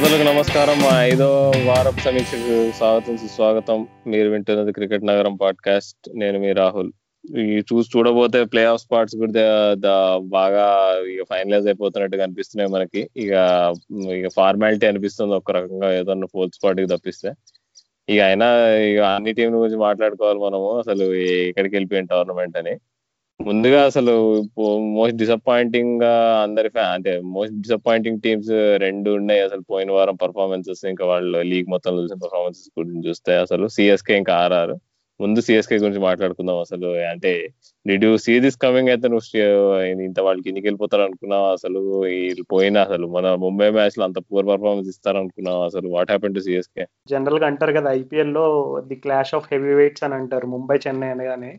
శ్రోతలకు నమస్కారం. మా ఐదో వారపు సమీక్షకు స్వాగతం సుస్వాగతం. మీరు వింటున్నది క్రికెట్ నగరం పాడ్కాస్ట్. నేను మీ రాహుల్. ఈ చూసి చూడబోతే ప్లే ఆఫ్ స్పాట్స్ కూడా బాగా ఇక ఫైనలైజ్ అయిపోతున్నట్టుగా అనిపిస్తున్నాయి మనకి. ఇక ఇక ఫార్మాలిటీ అనిపిస్తుంది ఒక రకంగా ఏదన్నా ఫోర్త్ స్పాట్కి తప్పిస్తే. ఇక అయినా ఇక అన్ని టీంల గురించి మాట్లాడుకోవాలి మనము. అసలు ఎక్కడికి వెళ్ళిపోయిన టోర్నమెంట్ అని. ముందుగా అసలు మోస్ట్ డిసప్పాయింటింగ్గా అందరి ఫ్యాన్ అంటే మోస్ట్ డిసప్పాయింటింగ్ టీమ్స్ రెండు ఉన్నాయి అసలు పోయిన వారం పర్ఫార్మెన్సెస్ ఇంకా వాళ్ళు లీగ్ మొత్తం చూసిన పర్ఫార్మెన్సెస్ గురించి చూస్తే అసలు సిఎస్కే ఇంకా ఆర్ఆర్ ముందు సిఎస్కే గురించి మాట్లాడుకుందాం అసలు. అంటే did you see this coming అయితే నువ్వు ఇంత వాళ్ళకి ఇంటికి వెళ్ళిపోతారు అనుకున్నావు అసలు? వీళ్ళు పోయినా అసలు మన ముంబై మ్యాచ్లో అంత పూర్ పర్ఫార్మెన్స్ ఇస్తారు అనుకున్నావు అసలు? వాట్ హ్యాపెన్ టు సిఎస్కే జనరల్గా అంటారు కదా ఐపీఎల్లో the clash of heavy weights అని అంటారు ముంబై చెన్నై అనగానే.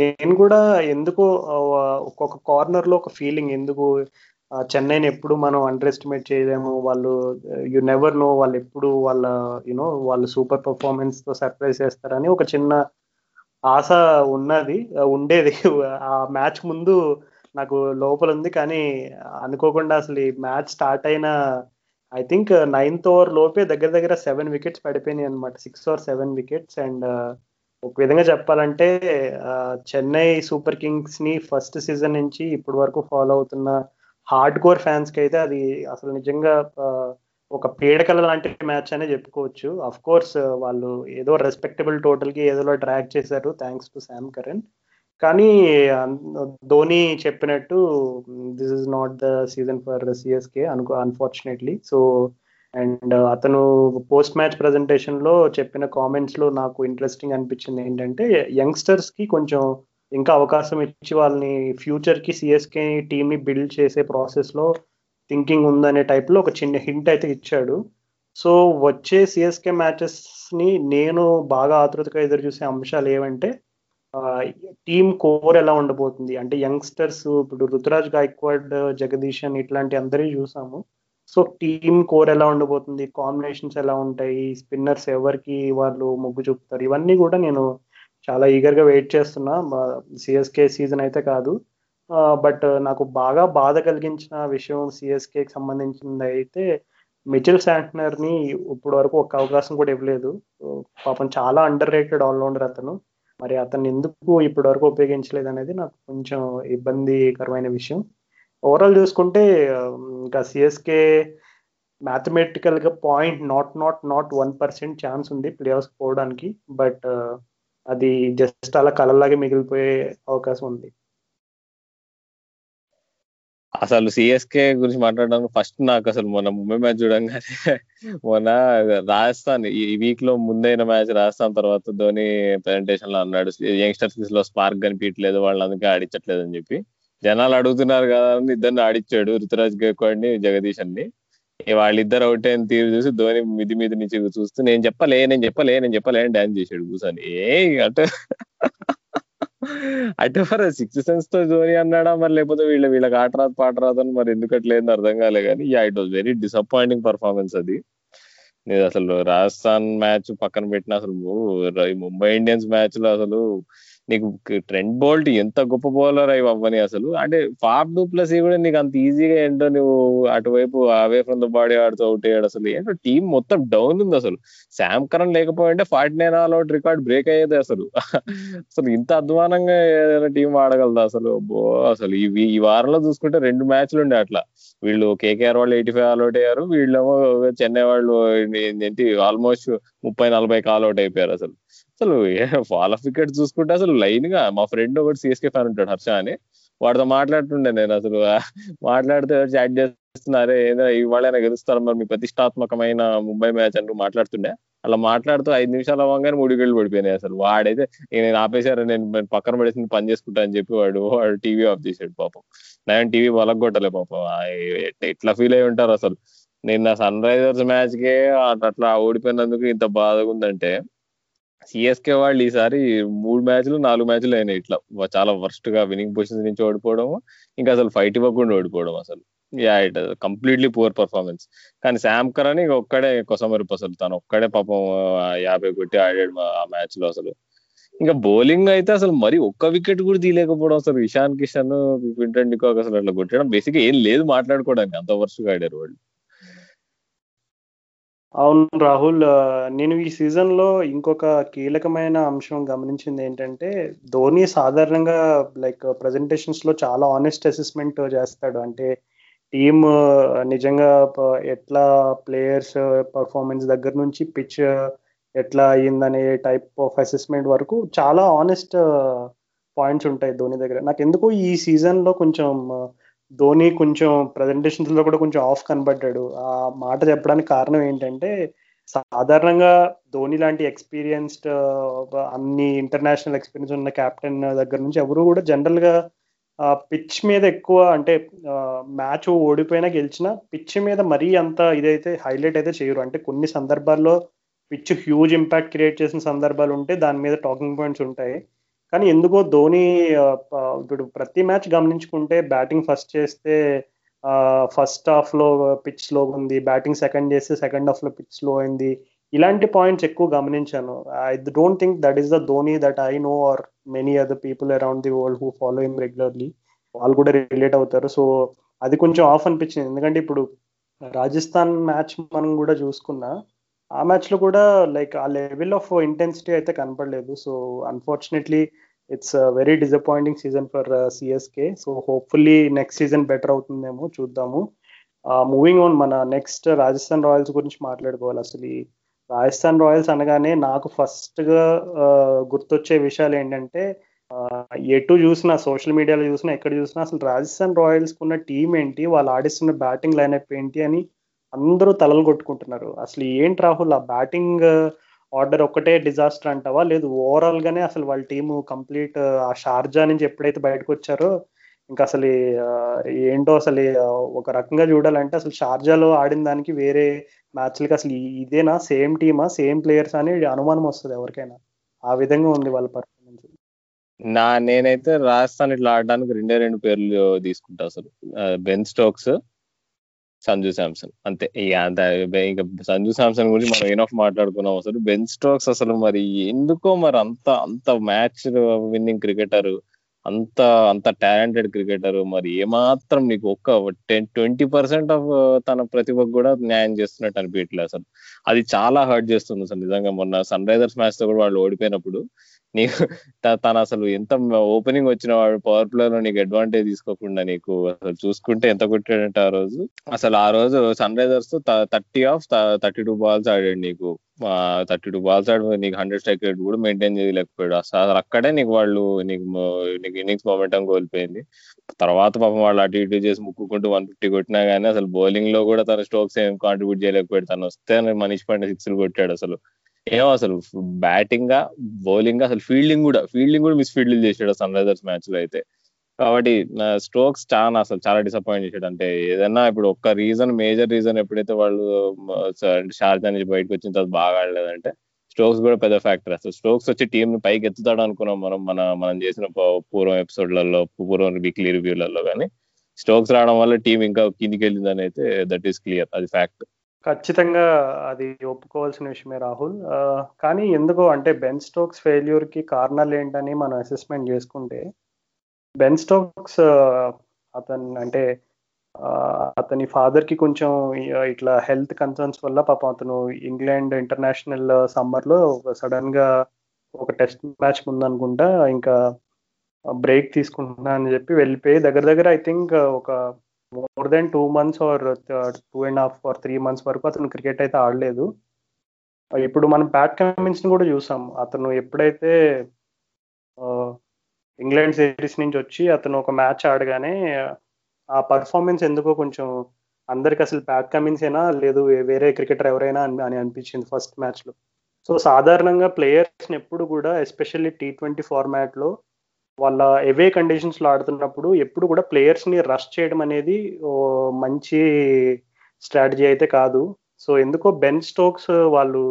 నేను కూడా ఎందుకో ఒక్కొక్క కార్నర్లో ఒక ఫీలింగ్ ఎందుకు చెన్నైని ఎప్పుడు మనం అండర్ ఎస్టిమేట్ చేయలేము. వాళ్ళు యు నెవర్ నో వాళ్ళు ఎప్పుడు వాళ్ళ యునో వాళ్ళు సూపర్ పర్ఫార్మెన్స్తో సర్ప్రైజ్ చేస్తారని ఒక చిన్న ఆశ ఉన్నది ఉండేది. ఆ మ్యాచ్ ముందు నాకు లోపల ఉంది కానీ అనుకోకుండా అసలు ఈ మ్యాచ్ స్టార్ట్ అయిన ఐ థింక్ నైన్త్ ఓవర్ లోపే దగ్గర దగ్గర సెవెన్ వికెట్స్ పడిపోయినాయి అనమాట six over seven wickets and ఒక విధంగా చెప్పాలంటే చెన్నై సూపర్ కింగ్స్ని ఫస్ట్ సీజన్ నుంచి ఇప్పటి వరకు ఫాలో అవుతున్న హార్డ్ కోర్ ఫ్యాన్స్కి అయితే అది అసలు నిజంగా ఒక పీడకల లాంటి మ్యాచ్ అనే చెప్పుకోవచ్చు. అఫ్ కోర్స్ వాళ్ళు ఏదో రెస్పెక్టబుల్ టోటల్కి ఏదో డ్రాగ్ చేశారు. థ్యాంక్స్ టు శామ్ కరణ్ కానీ ధోని చెప్పినట్టు this is not the season for CSK అనుకో అన్ఫార్చునేట్లీ సో అండ్ అతను పోస్ట్ మ్యాచ్ ప్రజెంటేషన్లో చెప్పిన కామెంట్స్లో నాకు ఇంట్రెస్టింగ్ అనిపించింది ఏంటంటే యంగ్స్టర్స్కి కొంచెం ఇంకా అవకాశం ఇచ్చి వాళ్ళని ఫ్యూచర్కి సిఎస్కే టీమ్ని బిల్డ్ చేసే ప్రాసెస్లో థింకింగ్ ఉందనే టైప్లో ఒక చిన్న హింట్ అయితే ఇచ్చాడు. సో వచ్చే సిఎస్కే మ్యాచెస్ని నేను బాగా ఆతృతగా ఎదురు చూసే అంశాలు ఏవంటే టీమ్ కోర్ ఎలా ఉండబోతుంది? అంటే యంగ్స్టర్స్ ఇప్పుడు రుతురాజ్ గాయక్వాడ్ జగదీశన్ ఇట్లాంటి అందరి చూసాము. సో టీమ్ కోర్ ఎలా ఉండబోతుంది కాంబినేషన్స్ ఎలా ఉంటాయి? స్పిన్నర్స్ ఎవరికి వాళ్ళు మొగ్గు చూపుతారు? ఇవన్నీ కూడా నేను చాలా ఈగర్గా వెయిట్ చేస్తున్నా. సిఎస్కే సీజన్ అయితే కాదు. బట్ నాకు బాగా బాధ కలిగించిన విషయం సిఎస్కేకి సంబంధించింది అయితే మిచిల్ శాంట్నర్ని ఇప్పుడు వరకు ఒక అవకాశం కూడా ఇవ్వలేదు. పాపం చాలా అండర్ రేటెడ్ ఆల్రౌండర్ అతను. మరి అతన్ని ఎందుకు ఇప్పటి వరకు ఉపయోగించలేదు అనేది నాకు కొంచెం ఇబ్బందికరమైన విషయం. ఓవరాల్ చూసుకుంటే um, ఇంకా CSK మ్యాథమెటికల్గా point not not not one percent chance ఉంది ప్లే పోవడానికి. బట్ uh, అది జస్ట్ అలా కలలాగే మిగిలిపోయే అవకాశం ఉంది. అసలు సిఎస్కే గురించి మాట్లాడడానికి ఫస్ట్ నాకు అసలు మొన్న ముంబై మ్యాచ్ చూడంగానే మొన్న రాజస్థాన్ ఈ వీక్లో ముందైన మ్యాచ్ రాజస్థాన్ తర్వాత ధోని ప్రెజెంటేషన్లో అన్నాడు యంగ్స్టర్స్లో స్పార్క్ కనిపించట్లేదు వాళ్ళు అందుకే ఆడించట్లేదు అని చెప్పి. జనాలు అడుగుతున్నారు కదా అని ఇద్దరిని ఆడిచ్చాడు రుతురాజ్ గైక్వాడ్ని జగదీశన్ వాళ్ళిద్దరు అవుట్ అయిన తీరు చూసి ధోని మిది మీద నుంచి చూస్తూ నేను చెప్పలే నేను చెప్పలే నేను చెప్పలే అని డాన్స్ చేశాడు కూసాని. ఏ అంటే అంటే మరి సిక్స్ సెన్స్తో ధోని అన్నాడా మరి? లేకపోతే వీళ్ళ వీళ్ళకి ఆట రాదు పాట రాదు అని మరి ఎందుకు అర్థం కాలే కానీ yeah it was very disappointing performance అది. నేను అసలు రాజస్థాన్ మ్యాచ్ పక్కన పెట్టిన అసలు ఈ ముంబై ఇండియన్స్ మ్యాచ్లో అసలు నీకు ట్రెండ్ బోల్ట్ ఎంత గొప్ప బౌలర్ అయి అవ్వని అసలు. అంటే ఫాఫ్ డూ ప్లస్ కూడా నీకు అంత ఈజీగా ఏంటో నువ్వు అటువైపు అవే ఫ్రమ్ ద బాడీ ఆడుతూ అవుట్ అయ్యాడు అసలు. ఏంటో టీం మొత్తం డౌన్ ఉంది అసలు. Sam Curran లేకపోయింటే forty nine all out record break అయ్యేది అసలు. అసలు ఇంత అధ్వానంగా ఏదైనా టీం ఆడగలదా అసలు? బో అసలు ఈ ఈ వారంలో చూసుకుంటే రెండు మ్యాచ్లు ఉండే అట్లా. వీళ్ళు కేకేఆర్ వాళ్ళు ఎయిటీ ఫైవ్ ఆల్అౌట్ అయ్యారు. వీళ్ళేమో చెన్నై వాళ్ళు ఏంటి ఆల్మోస్ట్ ముప్పై నలభై అవుట్ అయిపోయారు అసలు. అసలు ఫాల్ ఆఫ్ వికెట్ చూసుకుంటే అసలు లైన్గా మా ఫ్రెండ్ ఒకటి సిఎస్కే ఫ్యాన్ ఉంటాడు హర్ష అని. వాడితో మాట్లాడుతుండే నేను అసలు మాట్లాడితే చాట్ చేస్తున్నారే ఏదో ఇవాళైనా గెలుస్తారు మరి మీ ప్రతిష్టాత్మకమైన ముంబై మ్యాచ్ అంటూ మాట్లాడుతుండే. అలా మాట్లాడుతూ ఐదు నిమిషాలు అవ్వగానే మూడు గేళ్ళు పడిపోయినాయి అసలు. వాడైతే నేను ఆపేశారు? నేను పక్కన పడేసి పని చేసుకుంటా అని చెప్పి వాడు వాడు టీవీ ఆఫ్ చేసాడు పాపం. నేను టీవీ వలగొట్టలే పాపం. ఎట్లా ఫీల్ అయి ఉంటారు అసలు? నిన్న సన్ రైజర్స్ మ్యాచ్ కే అట్లా ఓడిపోయినందుకు ఇంత బాధగా ఉందంటే సిఎస్కే వాళ్ళు ఈసారి మూడు మ్యాచ్లు నాలుగు మ్యాచ్లు అయినాయి ఇట్లా. చాలా వర్స్ట్గా వినింగ్ పొజిషన్స్ నుంచి ఓడిపోవడం ఇంకా అసలు ఫైట్ ఇవ్వకుండా ఓడిపోవడం అసలు. Yeah it completely poor performance కానీ శామ్ కరణ్ ఇక ఒక్కడే కొసమరుపు అసలు. తను ఒక్కడే పాపం యాభై కొట్టి ఆడాడు ఆ మ్యాచ్లో అసలు. ఇంకా బౌలింగ్ అయితే అసలు మరి ఒక్క వికెట్ కూడా తీయలేకపోవడం అసలు. ఇషాన్ కిషన్ క్వింటన్ డికాక్ అసలు అట్లా కొట్టడం బేసిక్ ఏం లేదు మాట్లాడుకోవడానికి. అంత వర్షగా ఆడారు వాళ్ళు. అవును రాహుల్ నేను ఈ సీజన్లో ఇంకొక కీలకమైన అంశం గమనించింది ఏంటంటే ధోని సాధారణంగా లైక్ ప్రజెంటేషన్స్లో చాలా ఆనెస్ట్ అసెస్మెంట్ చేస్తాడు. అంటే టీమ్ నిజంగా ఎట్లా ప్లేయర్స్ పర్ఫార్మెన్స్ దగ్గర నుంచి పిచ్ ఎట్లా అయ్యిందనే టైప్ ఆఫ్ అసెస్మెంట్ వరకు చాలా ఆనెస్ట్ పాయింట్స్ ఉంటాయి ధోని దగ్గర. నాకు ఎందుకు ఈ సీజన్లో కొంచెం ధోని కొంచెం ప్రజెంటేషన్స్లో కూడా కొంచెం ఆఫ్ కనబడ్డాడు. ఆ మాట చెప్పడానికి కారణం ఏంటంటే సాధారణంగా ధోని లాంటి ఎక్స్పీరియన్స్డ్ అన్ని ఇంటర్నేషనల్ ఎక్స్పీరియన్స్ ఉన్న కెప్టెన్ దగ్గర నుంచి ఎవరు కూడా జనరల్గా పిచ్ మీద ఎక్కువ అంటే మ్యాచ్ ఓడిపోయినా గెలిచినా పిచ్ మీద మరీ అంత ఇదైతే హైలైట్ అయితే చేయరు. అంటే కొన్ని సందర్భాల్లో పిచ్ హ్యూజ్ ఇంపాక్ట్ క్రియేట్ చేసిన సందర్భాలు ఉంటే దాని మీద టాకింగ్ పాయింట్స్ ఉంటాయి. కానీ ఎందుకో ధోని ఇప్పుడు ప్రతి మ్యాచ్ గమనించుకుంటే బ్యాటింగ్ ఫస్ట్ చేస్తే ఫస్ట్ హాఫ్లో పిచ్ స్లో ఉంది బ్యాటింగ్ సెకండ్ చేస్తే సెకండ్ హాఫ్లో పిచ్ స్లో అయింది. ఇలాంటి పాయింట్స్ ఎక్కువ గమనించాను. I don't think that is the Dhoni that I know or many other people around the world who follow him regularly. వాళ్ళు కూడా రిలేట్ అవుతారు. సో అది కొంచెం ఆఫ్ అనిపించింది. ఎందుకంటే ఇప్పుడు రాజస్థాన్ మ్యాచ్ మనం కూడా చూసుకున్నా ఆ మ్యాచ్లో కూడా లైక్ ఆ లెవెల్ ఆఫ్ ఇంటెన్సిటీ అయితే కనపడలేదు. So unfortunately it's very disappointing season for CSK so hopefully next season better అవుతుందేమో చూద్దాము. మూవింగ్ ఆన్ మన నెక్స్ట్ రాజస్థాన్ రాయల్స్ గురించి మాట్లాడుకోవాలి. అసలు ఈ రాజస్థాన్ రాయల్స్ అనగానే నాకు ఫస్ట్గా గుర్తొచ్చే విషయాలు ఏంటంటే ఎటు చూసినా సోషల్ మీడియాలో చూసినా ఎక్కడ చూసినా అసలు రాజస్థాన్ రాయల్స్ ఉన్న టీం ఏంటి? వాళ్ళు ఆడిస్తున్న బ్యాటింగ్ లైనప్ ఏంటి? అని అందరూ తలలు కొట్టుకుంటున్నారు. అసలు ఏంటి రాహుల్? ఆ బ్యాటింగ్ ఆర్డర్ ఒక్కటే డిజాస్టర్ అంటావా? లేదు ఓవరాల్ గానే అసలు వాళ్ళ టీము కంప్లీట్ ఆ షార్జా నుంచి ఎప్పుడైతే బయటకు వచ్చారో ఇంకా అసలు ఏంటో అసలు ఒక రకంగా చూడాలంటే అసలు షార్జాలో ఆడిన దానికి వేరే మ్యాచ్లకి అసలు ఇదేనా? సేమ్ టీమా? సేమ్ ప్లేయర్స్ అని అనుమానం వస్తుంది ఎవరికైనా. ఆ విధంగా ఉంది వాళ్ళ పర్ఫార్మెన్స్ నా నేనైతే రాజస్థాన్ ఇట్లా ఆడడానికి రెండే రెండు పేర్లు తీసుకుంటా అసలు. Ben Stokes Sanju Samson. అంతే. ఇక సంజు శాంసన్ గురించి మనం ఏనఫ్ మాట్లాడుకున్నాం అసలు. బెన్ స్టోక్స్ అసలు మరి ఎందుకో మరి అంత అంత మ్యాచ్ విన్నింగ్ క్రికెటర్ అంత అంత టాలెంటెడ్ క్రికెటర్ మరి ఏమాత్రం నీకు ఒక్క టెన్ ట్వంటీ పర్సెంట్ ఆఫ్ తన ప్రతిభకు కూడా న్యాయం చేస్తున్నట్టు అనిపించట్లేదు అసలు. అది చాలా హర్ట్ చేస్తుంది అసలు. నిజంగా మొన్న సన్ రైజర్స్ మ్యాచ్తో కూడా వాళ్ళు ఓడిపోయినప్పుడు నీకు తను అసలు ఎంత ఓపెనింగ్ వచ్చిన వాడు పవర్ ప్లే లో నీకు అడ్వాంటేజ్ తీసుకోకుండా నీకు అసలు చూసుకుంటే ఎంత కొట్టాడంటే ఆ రోజు? అసలు ఆ రోజు Sunrisers thirty of thirty two balls ఆడాడు నీకు. థర్టీ టూ బాల్స్ ఆడి నీకు హండ్రెడ్ స్ట్రైక్ రేట్ కూడా మెయింటైన్ చేయలేకపోయాడు. అసలు అక్కడే నీకు వాళ్ళు నీకు నీకు ఇన్నింగ్స్ మొమెంటం కోల్పోయింది. తర్వాత పాపం వాళ్ళు అటు ఇటు చేసి ముక్కుకుంటూ వన్ ఫిఫ్టీ కొట్టినా కానీ అసలు బౌలింగ్లో కూడా తన స్ట్రోక్స్ ఏం కాంట్రిబ్యూట్ చేయలేకపోయాడు. తను వస్తే మనీష్ పాండే సిక్స్లు కొట్టాడు అసలు. ఏమో అసలు బ్యాటింగ్గా బౌలింగ్ అసలు ఫీల్డింగ్ కూడా ఫీల్డింగ్ కూడా మిస్ ఫీల్డింగ్ చేసాడు సన్ రైజర్స్ మ్యాచ్లో అయితే. కాబట్టి స్ట్రోక్స్ చాలా అసలు చాలా డిసప్పాయింట్ చేశాడు అంటే ఏదన్నా ఇప్పుడు ఒక్క రీజన్ మేజర్ రీజన్ ఎప్పుడైతే వాళ్ళు షార్జా నుంచి బయటకు వచ్చిన తర్వాత బాగా ఆడలేదంటే స్ట్రోక్స్ కూడా పెద్ద ఫ్యాక్టర్ అసలు స్ట్రోక్స్ వచ్చి టీం ని పైకి ఎత్తుతాడు అనుకున్నాం మనం మన మనం చేసిన పూర్వం ఎపిసోడ్లలో పూర్వం వీక్లీ రివ్యూలలో కానీ స్ట్రోక్స్ రావడం వల్ల టీం ఇంకా కిందికి వెళ్ళిందని అయితే దట్ ఈస్ క్లియర్ అది ఫ్యాక్ట్ ఖచ్చితంగా అది ఒప్పుకోవాల్సిన విషయమే రాహుల్. కానీ ఎందుకో అంటే బెన్ స్టోక్స్ ఫెయిల్యూర్కి కారణాలు ఏంటని మనం అసెస్మెంట్ చేసుకుంటే బెన్ స్టోక్స్ అతను అంటే అతని ఫాదర్కి కొంచెం ఇట్లా హెల్త్ కన్సర్న్స్ వల్ల పాపం అతను ఇంగ్లాండ్ ఇంటర్నేషనల్ సమ్మర్లో సడన్గా ఒక టెస్ట్ మ్యాచ్ ముందనుకుంటా ఇంకా బ్రేక్ తీసుకుంటున్నా అని చెప్పి వెళ్ళిపోయి దగ్గర దగ్గర ఐ థింక్ ఒక more than two months or two and half or three months వరకు అతను క్రికెట్ అయితే ఆడలేదు. ఇప్పుడు మనం ప్యాట్ కమిన్స్ కూడా చూసాం. అతను ఎప్పుడైతే ఇంగ్లాండ్ సిరీస్ నుంచి వచ్చి అతను ఒక మ్యాచ్ ఆడగానే ఆ పర్ఫార్మెన్స్ ఎందుకో కొంచెం అందరికి అసలు ప్యాట్ కమిన్స్ అయినా లేదు వేరే క్రికెటర్ ఎవరైనా అని అనిపించింది ఫస్ట్ మ్యాచ్లో. సో సాధారణంగా ప్లేయర్స్ ఎప్పుడు కూడా ఎస్పెషల్లీ టీ ట్వంటీ ఫార్మాట్లో వాళ్ళ ఎవే కండిషన్స్లో ఆడుతున్నప్పుడు ఎప్పుడు కూడా ప్లేయర్స్ని రష్ చేయడం అనేది మంచి స్ట్రాటజీ అయితే కాదు. సో ఎందుకో బెన్ స్టోక్స్ వాళ్ళు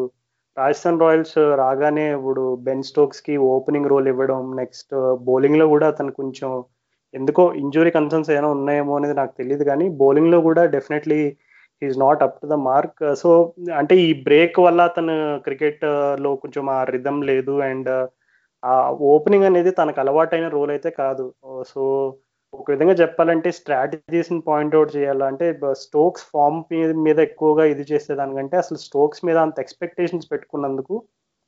రాజస్థాన్ రాయల్స్ రాగానే ఇప్పుడు బెన్ స్టోక్స్కి ఓపెనింగ్ రోల్ ఇవ్వడం నెక్స్ట్ బౌలింగ్లో కూడా అతను కొంచెం ఎందుకో ఇంజురీ కన్సర్న్స్ ఏమైనా ఉన్నాయేమో అనేది నాకు తెలియదు కానీ బౌలింగ్లో కూడా definitely is not up to the mark so అంటే ఈ బ్రేక్ వల్ల అతను క్రికెట్లో కొంచెం ఆ రిధం లేదు అండ్ ఆ ఓపెనింగ్ అనేది తనకు అలవాటైన రోల్ అయితే కాదు. సో ఒక విధంగా చెప్పాలంటే స్ట్రాటజీస్ పాయింట్ అవుట్ చేయాలంటే స్టోక్స్ ఫామ్ మీద ఎక్కువగా ఇది చేసేదానికంటే అసలు స్టోక్స్ మీద అంత ఎక్స్పెక్టేషన్స్ పెట్టుకున్నందుకు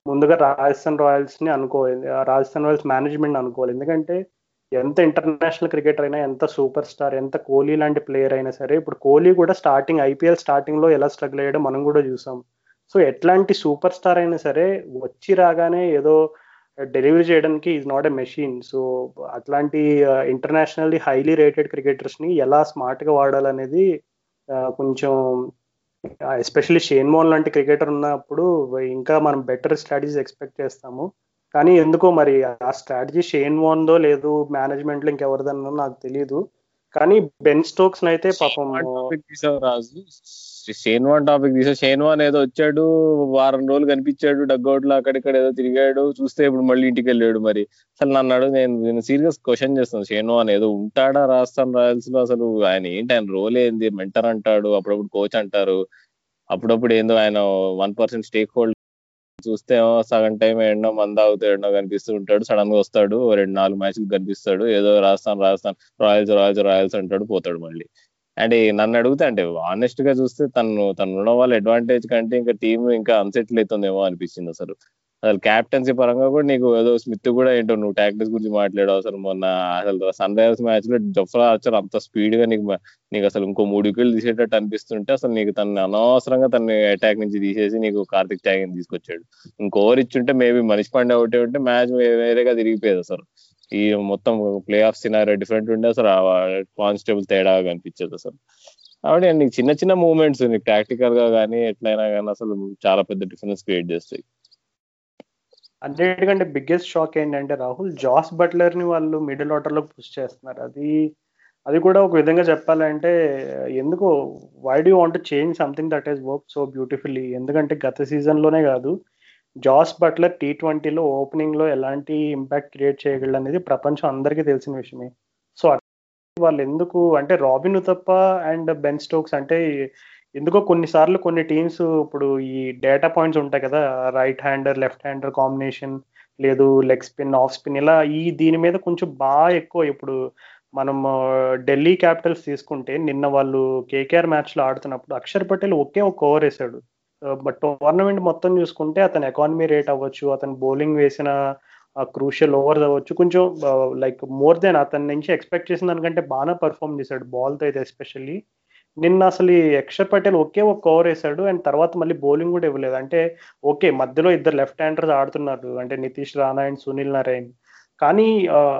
ముందుగా రాజస్థాన్ రాయల్స్ని అనుకోవాలి రాజస్థాన్ రాయల్స్ మేనేజ్మెంట్ అనుకోవాలి. ఎందుకంటే ఎంత ఇంటర్నేషనల్ క్రికెటర్ అయినా ఎంత సూపర్ స్టార్ ఎంత కోహ్లీ లాంటి ప్లేయర్ అయినా సరే ఇప్పుడు కోహ్లీ కూడా స్టార్టింగ్ ఐపీఎల్ స్టార్టింగ్లో ఎలా స్ట్రగుల్ అయ్యాడో మనం కూడా చూసాం. సో ఎట్లాంటి సూపర్ స్టార్ అయినా సరే వచ్చి రాగానే ఏదో డెలివరీ చేయడానికి is not a machine so అట్లాంటి ఇంటర్నేషనల్లీ హైలీ రేటెడ్ క్రికెటర్స్ని ఎలా స్మార్ట్గా వాడాలనేది కొంచెం ఎస్పెషల్లీ షేన్ మోహన్ లాంటి క్రికెటర్ ఉన్నప్పుడు ఇంకా మనం బెటర్ స్ట్రాటజీస్ ఎక్స్పెక్ట్ చేస్తాము. కానీ ఎందుకో మరి ఆ స్ట్రాటజీ షేన్ మోహన్దో లేదు మేనేజ్మెంట్లో ఇంకెవరిదన్నో నాకు తెలియదు కానీ బెన్ స్టోక్స్ అయితే పాపం రాజు. షేన్వాన్ టాపిక్ తీసా. షేన్వాన్ ఏదో వచ్చాడు వారం రోజులు కనిపించాడు డగ్అవుట్లో అక్కడిక్కడ ఏదో తిరిగాడు చూస్తే ఇప్పుడు మళ్ళీ ఇంటికి వెళ్ళాడు మరి. అసలు నన్ను అడుగు నేను నేను సీరియస్ క్వశ్చన్ చేస్తాను షేన్వాన్ ఏదో ఉంటాడా రాజస్థాన్ రాయల్స్లో అసలు ఆయన ఏంటి? ఆయన రోల్ ఏంది? మెంటర్ అంటాడు అప్పుడప్పుడు కోచ్ అంటారు. అప్పుడప్పుడు ఏందో ఆయన వన్ పర్సెంట్ స్టేక్ హోల్డర్ చూస్తే సగం టైం ఎన్నో మంద అవుతాడు ఎన్నో కనిపిస్తూ ఉంటాడు సడన్గా వస్తాడు రెండు నాలుగు మ్యాచ్లు కనిపిస్తాడు ఏదో రాజస్థాన్ రాజస్థాన్ రాయల్స్ రాయల్స్ రాయల్స్ అంటాడు పోతాడు మళ్ళీ. అండ్ నన్ను అడిగితే అంటే ఆనెస్ట్గా చూస్తే తను తను ఉన్న వాళ్ళ అడ్వాంటేజ్ కంటే ఇంకా టీం ఇంకా అన్సెటిల్ అవుతుందేమో అనిపించింది అసలు. అసలు క్యాప్టెన్సీ పరంగా కూడా నీకు ఏదో స్మిత్ కూడా ఏంటో నువ్వు టాక్టిక్స్ గురించి మాట్లాడావు అసలు మొన్న అసలు సన్ రైజర్స్ మ్యాచ్లో జఫ్రా ఆర్చర్ అంత స్పీడ్గా నీకు నీకు అసలు ఇంకో మూడు వికెట్లు తీసేటట్టు అనిపిస్తుంటే అసలు నీకు తను అనవసరంగా తన అటాక్ నుంచి తీసేసి నీకు కార్తిక్ త్యాగిని తీసుకొచ్చాడు. ఇంకో ఓవర్ ఇచ్చుంటే మేబీ మనిషి పాండే ఒకటే ఉంటే మ్యాచ్ వేరేగా తిరిగిపోయేది అసలు. ఈ మొత్తం ప్లే ఆఫ్ సినారీ డిఫరెంట్ ఉండే అసలు కానిస్టేబుల్ తేడా కనిపించేది అసలు. కాబట్టి నీకు చిన్న చిన్న మూమెంట్స్ నీకు టాక్టికల్గా కానీ ఎట్లయినా కానీ అసలు చాలా పెద్ద డిఫరెన్స్ క్రియేట్ చేస్తాయి. అన్నిటికంటే బిగ్గెస్ట్ షాక్ ఏంటంటే రాహుల్ జాస్ బట్లర్ని వాళ్ళు మిడిల్ ఆర్డర్లో పుష్ చేస్తున్నారు. అది అది కూడా ఒక విధంగా చెప్పాలంటే ఎందుకో why do want change something that is work so beautifully ఎందుకంటే గత సీజన్లోనే కాదు జాస్ బట్లర్ టీ ట్వంటీలో ఓపెనింగ్లో ఎలాంటి ఇంపాక్ట్ క్రియేట్ చేయగలడు అనేది ప్రపంచం అందరికీ తెలిసిన విషయమే. సో వాళ్ళు ఎందుకు అంటే Robin Uthappa and Ben Stokes అంటే ఎందుకో కొన్నిసార్లు కొన్ని టీమ్స్ ఇప్పుడు ఈ డేటా పాయింట్స్ ఉంటాయి కదా right hander left hander combination లేదు లెగ్ స్పిన్ ఆఫ్ స్పిన్ ఇలా ఈ దీని మీద కొంచెం బాగా ఎక్కువ ఇప్పుడు మనం ఢిల్లీ క్యాపిటల్స్ తీసుకుంటే నిన్న వాళ్ళు కేకేఆర్ మ్యాచ్లో ఆడుతున్నప్పుడు అక్షర్ పటేల్ ఒకే ఒక ఓవర్ వేసాడు. Uh, బట్ టోర్నమెంట్ మొత్తం చూసుకుంటే అతని ఎకానమీ రేట్ అవ్వచ్చు అతను బౌలింగ్ వేసిన క్రూషియల్ ఓవర్స్ అవ్వచ్చు. కొంచెం లైక్ మోర్ దెన్ అతని నుంచి ఎక్స్పెక్ట్ చేసిన దానికంటే బాగా పర్ఫామ్ చేశాడు బాల్తో అయితే ఎస్పెషల్లీ నిన్న అసలు ఈ అక్షర్ పటేల్ ఒకే ఒక ఓవర్ వేసాడు అండ్ తర్వాత మళ్ళీ బౌలింగ్ కూడా ఇవ్వలేదు. అంటే ఓకే మధ్యలో ఇద్దరు లెఫ్ట్ హ్యాండర్స్ ఆడుతున్నారు. అంటే Nitish Rana and Sunil Narine. కానీ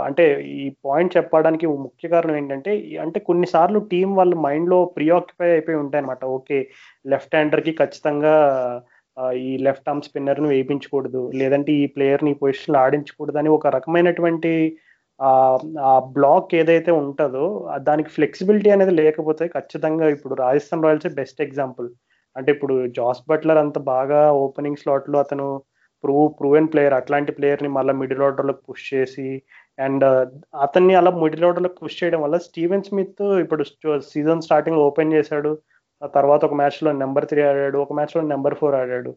అంటే ఈ పాయింట్ చెప్పడానికి ముఖ్య కారణం ఏంటంటే అంటే కొన్నిసార్లు టీం వాళ్ళ మైండ్లో ప్రీఆక్యుపై అయిపోయి ఉంటాయి అనమాట ఓకే లెఫ్ట్ హ్యాండర్కి ఖచ్చితంగా ఈ లెఫ్ట్ ఆర్మ్ స్పిన్నర్ను వేయించకూడదు లేదంటే ఈ ప్లేయర్ని ఈ పొజిషన్లో ఆడించకూడదు అని ఒక రకమైనటువంటి ఆ బ్లాక్ ఏదైతే ఉంటుందో దానికి ఫ్లెక్సిబిలిటీ అనేది లేకపోతే ఖచ్చితంగా ఇప్పుడు రాజస్థాన్ రాయల్స్ బెస్ట్ ఎగ్జాంపుల్. అంటే ఇప్పుడు జాస్ బట్లర్ అంత బాగా ఓపెనింగ్ స్లాట్లో అతను ప్రూవ్ ప్రూవెన్ ప్లేయర్ అట్లాంటి ప్లేయర్ని మళ్ళీ మిడిల్ ఆర్డర్లోకి పుష్ చేసి అండ్ uh, అతన్ని అలా మిడిల్ ఆర్డర్లోకి పుష్ చేయడం వల్ల స్టీవెన్ స్మిత్ ఇప్పుడు సీజన్ స్టార్టింగ్ ఓపెన్ చేశాడు. ఆ తర్వాత ఒక మ్యాచ్లో నెంబర్ త్రీ ఆడాడు ఒక మ్యాచ్లో నెంబర్ ఫోర్ ఆడాడు.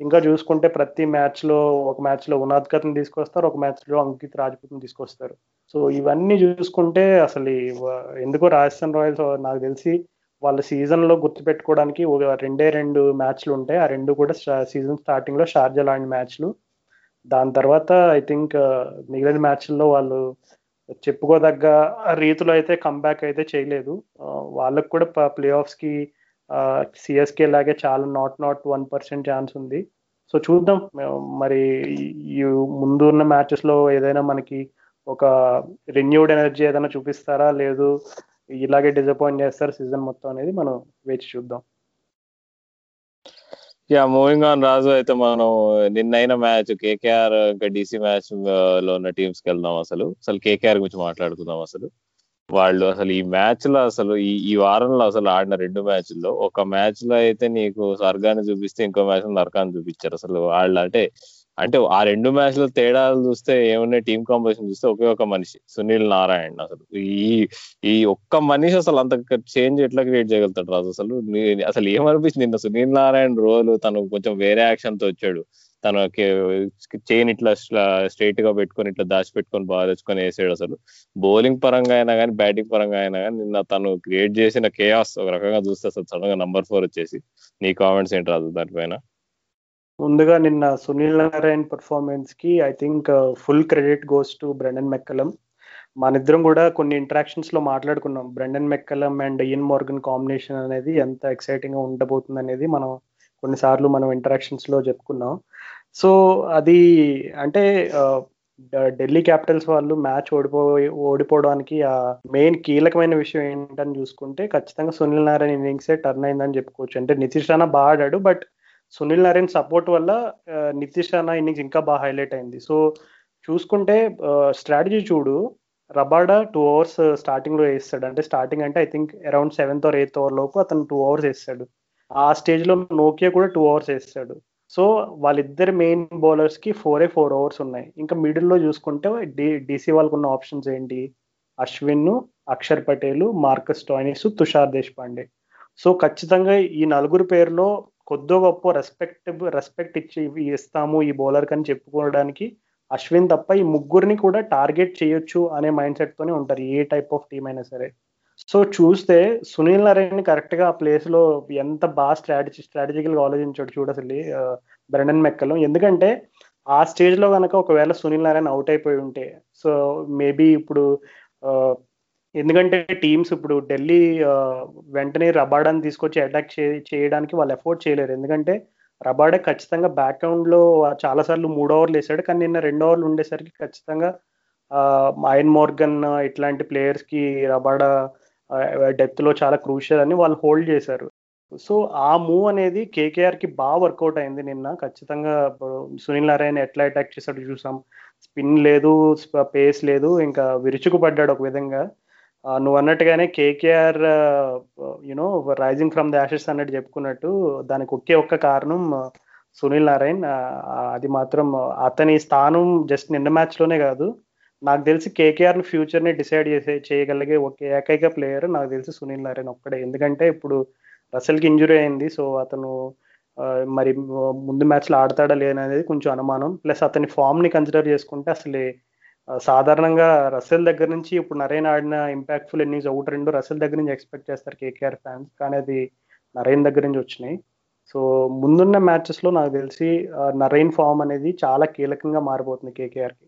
ఇంకా చూసుకుంటే ప్రతి మ్యాచ్లో ఒక మ్యాచ్లో ఉనాద్కర్ని తీసుకొస్తారు ఒక మ్యాచ్లో అంకిత్ రాజ్పూత్ని తీసుకొస్తారు. సో ఇవన్నీ చూసుకుంటే అసలు ఎందుకో రాజస్థాన్ రాయల్స్ నాకు తెలిసి వాళ్ళ సీజన్లో గుర్తుపెట్టుకోవడానికి ఒక రెండే రెండు మ్యాచ్లు ఉంటాయి. ఆ రెండు కూడా సీజన్ స్టార్టింగ్లో షార్జా లాంటి మ్యాచ్లు దాని తర్వాత ఐ థింక్ మిగిలిన మ్యాచ్ల్లో వాళ్ళు చెప్పుకోదగ్గ రీతిలో అయితే కంబ్యాక్ అయితే చేయలేదు. వాళ్ళకు కూడా ప్లే ఆఫ్స్కి సిఎస్కే లాగే చాలా not not one percent chance ఉంది. సో చూద్దాం. మరి ఈ ముందు ఉన్న మ్యాచెస్లో ఏదైనా మనకి ఒక రెన్యూడ్ ఎనర్జీ ఏదైనా చూపిస్తారా? లేదు ఇలాగే డిసప్పాయింట్ చేస్తారు సీజన్ మొత్తం అనేది మనం వేచి చూద్దాం. యా మూవింగ్ ఆన్ రాజు అయితే మనం నిన్నైన మ్యాచ్ కేకేఆర్ ఇంకా డీసీ మ్యాచ్లో ఉన్న టీమ్స్కి వెళ్దాం అసలు. అసలు కేకేఆర్ గురించి మాట్లాడుకుందాం అసలు. వాళ్ళు అసలు ఈ మ్యాచ్లో అసలు ఈ ఈ వారంలో అసలు ఆడిన రెండు మ్యాచ్ల్లో ఒక మ్యాచ్లో అయితే నీకు స్వర్గాన్ని చూపిస్తే ఇంకో మ్యాచ్ నరకాన్ని చూపించారు. అసలు వాళ్ళు అంటే అంటే ఆ రెండు మ్యాచ్ల తేడాలు చూస్తే ఏమున్నాయి? టీమ్ కాంపిటీషన్ చూస్తే ఒకే ఒక మనిషి సునీల్ నారాయణ్ అసలు. ఈ ఈ ఒక్క మనిషి అసలు అంత చేంజ్ ఎట్లా క్రియేట్ చేయగలుగుతాడు రాజు? అసలు అసలు ఏమనిపించింది నిన్న సునీల్ నారాయణ్ రోల్ తను కొంచెం వేరే యాక్షన్తో వచ్చాడు. తన చైన్ ఇట్లా స్ట్రైట్గా పెట్టుకొని ఇట్లా దాచి పెట్టుకొని బాగా తెచ్చుకొని వేసాడు అసలు. బౌలింగ్ పరంగా అయినా కానీ బ్యాటింగ్ పరంగా అయినా కానీ నిన్న తను క్రియేట్ చేసిన కేయాస్ ఒక రకంగా చూస్తే అసలు సడన్గా నంబర్ ఫోర్ వచ్చేసి. నీ కామెంట్స్ ఏంటి రాదు దానిపైన? ముందుగా నిన్న Sunil Narayan పర్ఫార్మెన్స్కి I think full credit goes to Brendon McCullum మనిద్దరం కూడా కొన్ని ఇంటరాక్షన్స్లో మాట్లాడుకున్నాం. Brendon McCullum and Eoin Morgan combination అనేది ఎంత ఎక్సైటింగ్గా ఉండబోతుంది అనేది మనం కొన్నిసార్లు మనం ఇంటరాక్షన్స్లో చెప్పుకున్నాం. సో అది అంటే uh, ఢిల్లీ క్యాపిటల్స్ వాళ్ళు మ్యాచ్ ఓడిపోయి ఓడిపోవడానికి ఆ మెయిన్ కీలకమైన విషయం ఏంటని చూసుకుంటే ఖచ్చితంగా సునీల్ నారాయణ ఇన్నింగ్సే టర్న్ అయిందని చెప్పుకోవచ్చు. అంటే నితీష్ రాణా బాగా ఆడాడు బట్ సునీల్ నారాయణ సపోర్ట్ వల్ల నితీష్ రాణా ఇన్నింగ్స్ ఇంకా బాగా హైలైట్ అయింది. సో చూసుకుంటే స్ట్రాటజీ చూడు. రబాడా టూ అవర్స్ స్టార్టింగ్లో వేస్తాడు. అంటే స్టార్టింగ్ అంటే I think around seventh or eighth over లోపు అతను టూ అవర్స్ వేస్తాడు. ఆ స్టేజ్లో నోకియా కూడా టూ అవర్స్ వేస్తాడు. సో వాళ్ళిద్దరి మెయిన్ బౌలర్స్కి ఫోర్ ఏ ఫోర్ అవర్స్ ఉన్నాయి. ఇంకా మిడిల్లో చూసుకుంటే డి డీసీ వాళ్ళకు ఉన్న ఆప్షన్స్ ఏంటి? Ashwin Axar Patel Marcus Stoinis Tushar Deshpande. So ఖచ్చితంగా ఈ నలుగురు పేరులో కొద్దో గొప్ప రెస్పెక్ట్ రెస్పెక్ట్ ఇచ్చి ఇస్తాము ఈ బౌలర్ కని చెప్పుకోవడానికి అశ్విన్ తప్ప ఈ ముగ్గురిని కూడా టార్గెట్ చేయొచ్చు అనే మైండ్ సెట్ తోనే ఉంటారు ఏ టైప్ ఆఫ్ టీం అయినా సరే. సో చూస్తే సునీల్ నారాయణ కరెక్ట్గా ఆ ప్లేస్లో ఎంత బాగా స్ట్రాటజీ స్ట్రాటజికల్గా ఆలోచించాడు చూడు అసలు బ్రెండన్ మెక్కలు. ఎందుకంటే ఆ స్టేజ్లో కనుక ఒకవేళ సునీల్ నారాయణ అవుట్ అయిపోయి ఉంటే సో మేబీ ఇప్పుడు ఎందుకంటే టీమ్స్ ఇప్పుడు ఢిల్లీ వెంటనే రబాడాని తీసుకొచ్చి అటాక్ చేయడానికి వాళ్ళు ఎఫోర్డ్ చేయలేరు. ఎందుకంటే రబాడే ఖచ్చితంగా బ్యాక్గ్రౌండ్లో చాలాసార్లు మూడు ఓవర్లు వేసాడు కానీ నిన్న రెండు ఓవర్లు ఉండేసరికి ఖచ్చితంగా ఆయన్ మోర్గన్ ఇట్లాంటి ప్లేయర్స్కి రబాడా డెప్త్లో చాలా క్రూషియల్ అని వాళ్ళు హోల్డ్ చేశారు. సో ఆ మూవ్ అనేది కేకేఆర్కి బాగా వర్కౌట్ అయింది నిన్న. ఖచ్చితంగా సునీల్ నారాయణ ఎట్లా అటాక్ చేశాడు చూసాం. స్పిన్ లేదు పేస్ లేదు ఇంకా విరుచుకుపడ్డాడు ఒక విధంగా. నువ్వు అన్నట్టుగానే KKR you know rising from the ashes అన్నట్టు చెప్పుకున్నట్టు దానికి ఒకే ఒక్క కారణం సునీల్ నారాయణ్. అది మాత్రం అతని స్థానం జస్ట్ నిన్న మ్యాచ్లోనే కాదు. నాకు తెలిసి కేకేఆర్ ఫ్యూచర్ని డిసైడ్ చేసే చేయగలిగే ఒక ఏకైక ప్లేయర్ నాకు తెలిసి సునీల్ నారాయణ్ ఒక్కడే. ఎందుకంటే ఇప్పుడు రసల్కి ఇంజురీ అయింది. సో అతను మరి ముందు మ్యాచ్లో ఆడతాడా లేదనేది కొంచెం అనుమానం. ప్లస్ అతని ఫామ్ని కన్సిడర్ చేసుకుంటే అసలు సాధారణంగా రసెల్ దగ్గర నుంచి ఇప్పుడు నరేన్ ఆడిన ఇంపాక్ట్ఫుల్ ఇన్నింగ్స్ ఒకటి రెండు రసెల్ దగ్గర నుంచి ఎక్స్పెక్ట్ చేస్తారు కేకేఆర్ ఫ్యాన్స్ కానీ అది నరేన్ దగ్గర నుంచి వచ్చినాయి. సో ముందున్న మ్యాచెస్లో నాకు తెలిసి నరేన్ ఫామ్ అనేది చాలా కీలకంగా మారిపోతుంది కేకేఆర్కి.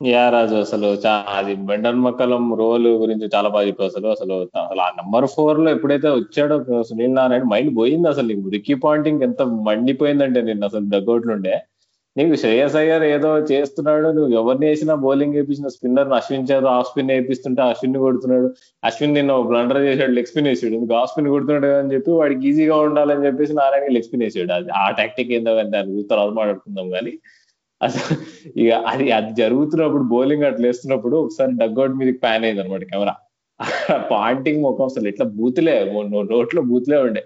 యా రాజు అసలు అది బెండన్ మక్కలం రోల్ గురించి చాలా బాగా చెప్పావు అసలు. అసలు అసలు ఆ నెంబర్ ఫోర్లో ఎప్పుడైతే వచ్చాడో సునీల్ నారాయణ మైండ్ పోయింది అసలు రికీ పాయింటింగ్ ఎంత మండిపోయిందంటే నిన్న అసలు దగ్గోట్లుండే. నీకు శ్రేయస్ అయ్యర్ ఏదో చేస్తున్నాడు నువ్వు ఎవరిని వేసినా బౌలింగ్ వేయించిన స్పిన్నర్ అశ్విన్ చేత ఆఫ్ స్పిన్ వేపిస్తుంటే అశ్విన్ కొడుతున్నాడు. అశ్విన్ నిన్న బ్లండర్ చేశాడు లెగ్ స్పిన్ వేసాడు. ఇందుకు ఆఫ్ స్పిన్ కొడుతున్నాడు అని చెప్పి వాడికి ఈజీగా ఉండాలని చెప్పేసి నారాయణ లెగ్ స్పిన్ వేసాడు. అది ఆ టాక్టిక్ ఏందో కానీ దాని గురించి తర్వాత మాట్లాడుకుందాం కానీ. అసలు ఇక అది అది జరుగుతున్నప్పుడు బౌలింగ్ అట్లా వేస్తున్నప్పుడు ఒకసారి డగ్అవుట్ మీద ప్యాన్ అయింది అనమాట కెమెరా. పాంటింగ్ ముఖం అసలు ఇట్లా బూతులే నోట్లో బూతులే ఉండే.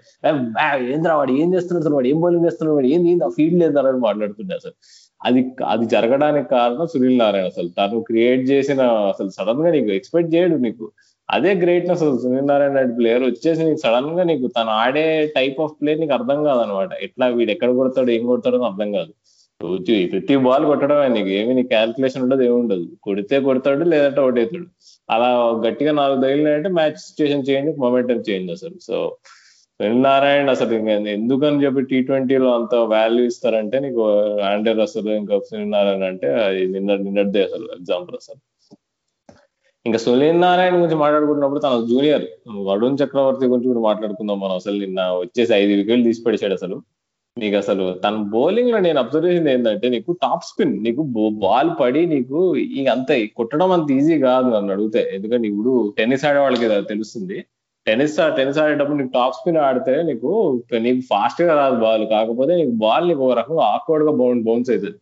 ఏంద్రా వాడు ఏం చేస్తున్నాడు అసలు వాడు? ఏం బౌలింగ్ చేస్తున్నాడు వాడు? ఏంది ఆ ఫీల్డ్ లేదు అని మాట్లాడుతుండే అసలు. అది అది జరగడానికి కారణం సునీల్ నారాయణ అసలు. తను క్రియేట్ చేసిన అసలు సడన్గా నీకు ఎక్స్పెక్ట్ చేయడు నీకు. అదే గ్రేట్నెస్ అసలు సునీల్ నారాయణ రెడ్డి ప్లేయర్ వచ్చేసి నీకు సడన్గా నీకు తను ఆడే టైప్ ఆఫ్ ప్లే నీకు అర్థం కాదనమాట ఎట్లా వీడు ఎక్కడ కొడతాడు ఏం కొడతాడో అర్థం కాదు. ప్రతి బాల్ కొట్టడమే నీకు. ఏమి నీ క్యాల్కులేషన్ ఉండదు ఏమి ఉండదు. కొడితే కొడతాడు లేదంటే అవుట్ అవుతాడు. అలా గట్టిగా నాలుగు తగిలినాయంటే match situation change momentum change అసలు. సో సునీల్ నారాయణ అసలు ఎందుకని చెప్పి టీ ట్వంటీలో అంత వాల్యూ ఇస్తారంటే నీకు ఆండర్ అసలు ఇంకా సునీల్ నారాయణ అంటే అది నిన్న నిన్నటిదే అసలు ఎగ్జాంపుల్ అసలు. ఇంకా సునీల్ నారాయణ గురించి మాట్లాడుకుంటున్నప్పుడు తన జూనియర్ వరుణ్ చక్రవర్తి గురించి కూడా మాట్లాడుకుందాం మనం అసలు నిన్న వచ్చేసి ఐదు వికెట్లు తీసి పడిచాడు అసలు. నీకు అసలు తన బౌలింగ్లో నేను అబ్జర్వ్ చేసింది ఏంటంటే నీకు టాప్ స్పిన్ నీకు బాల్ పడి నీకు ఇక అంత కొట్టడం అంత ఈజీ కాదు నన్ను అడిగితే ఎందుకంటే ఇప్పుడు టెన్నిస్ ఆడే వాళ్ళకి తెలుస్తుంది. టెన్నిస్ టెన్నిస్ ఆడేటప్పుడు నీకు టాప్ స్పిన్ ఆడితే నీకు నీకు ఫాస్ట్గా రాదు బాల్ కాకపోతే నీకు బాల్ నీకు ఒక రకంగా ఆక్వర్డ్గా బౌన్ బౌన్స్ అవుతుంది.